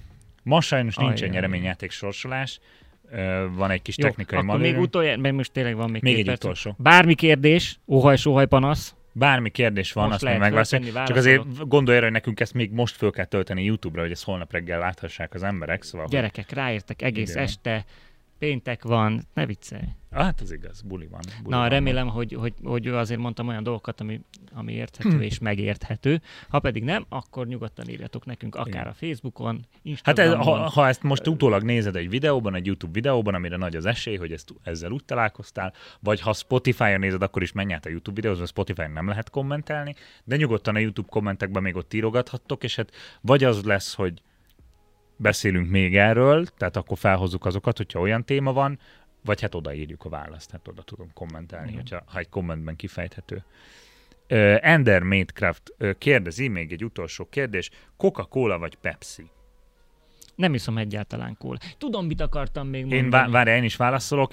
Ma sajnos nincsen nyereményjáték sorsolás. Van egy kis Jó, technikai akkor még utoljára, mert most tényleg van még, Még egy perc. utolsó. Bármi kérdés, óhaj, sóhaj, panasz. Bármi kérdés van, Most azt még megválaszoljuk. Csak azért gondolj arra, hogy nekünk ezt még most föl kell tölteni YouTube-ra, hogy ezt holnap reggel láthassák az emberek. Szóval, Gyerekek, ráértek egész Idő van. este, péntek van, ne viccelj. Hát az igaz, buli van. Buli Na, van. remélem, hogy, hogy, hogy azért mondtam olyan dolgokat, ami, ami érthető Hm. és megérthető. Ha pedig nem, akkor nyugodtan írjatok nekünk akár Igen. a Facebookon, Hát Instagramon. ez, ha, ha ezt most utólag nézed egy videóban, egy YouTube videóban, amire nagy az esély, hogy ezt, ezzel úgy találkoztál, vagy ha Spotify-on nézed, akkor is menj át a YouTube videóhoz, mert Spotify-on nem lehet kommentelni, de nyugodtan a YouTube kommentekben még ott írogathattok, és hát vagy az lesz, hogy beszélünk még erről, tehát akkor felhozzuk azokat, hogyha olyan téma van, vagy hát odaírjuk a választ, hát oda tudom kommentelni, Igen. hogyha, ha egy kommentben kifejthető. Uh, Ender Madecraft uh, kérdezi, még egy utolsó kérdés, Coca-Cola vagy Pepsi? Nem iszom egyáltalán kóla. Tudom, mit akartam még mondani. Én vá- várj, én is válaszolok.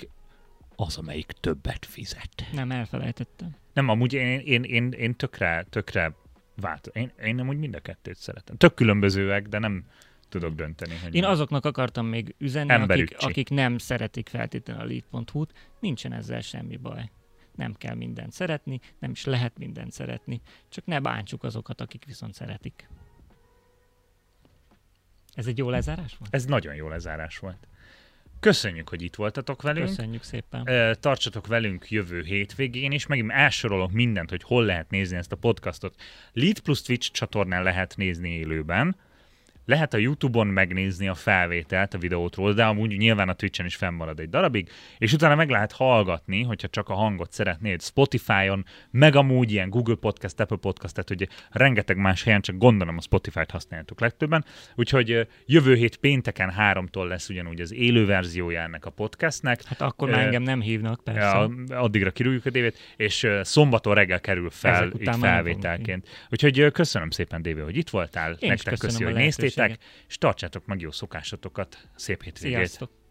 Az, amelyik többet fizet. Nem, elfelejtettem. Nem, amúgy én, én, én, én tökre, tökre vált. Én, én amúgy mind a kettőt szeretem. Tök különbözőek, de nem tudok dönteni. Hogy Én mi. azoknak akartam még üzenni, akik, akik nem szeretik feltétlenül a lead.hu-t, nincsen ezzel semmi baj. Nem kell mindent szeretni, nem is lehet mindent szeretni, csak ne bántsuk azokat, akik viszont szeretik. Ez egy jó lezárás volt? Ez nagyon jó lezárás volt. Köszönjük, hogy itt voltatok velünk. Köszönjük szépen. Tartsatok velünk jövő hétvégén, és megint elsorolok mindent, hogy hol lehet nézni ezt a podcastot. Lead plus Twitch csatornán lehet nézni élőben. Lehet a YouTube-on megnézni a felvételt a videótról, de amúgy nyilván a Twitch-en is fennmarad egy darabig, és utána meg lehet hallgatni, hogyha csak a hangot szeretnéd Spotify-on, meg amúgy ilyen Google Podcast, Apple Podcast, tehát ugye rengeteg más helyen, csak gondolom a Spotify-t használjátok legtöbben. Úgyhogy jövő hét pénteken háromtól lesz ugyanúgy az élő verziója ennek a podcastnek. Hát akkor már Ö, engem nem hívnak, persze. Ja, addigra kirúgjuk a dévét, és szombaton reggel kerül fel nem felvételként. Úgyhogy köszönöm szépen, Dévé, hogy itt voltál. is Nektek köszönöm köszi, a hogy néztétek, lehetőséget. és tartsátok meg jó szokásotokat. Szép hétvégét. Sziasztok!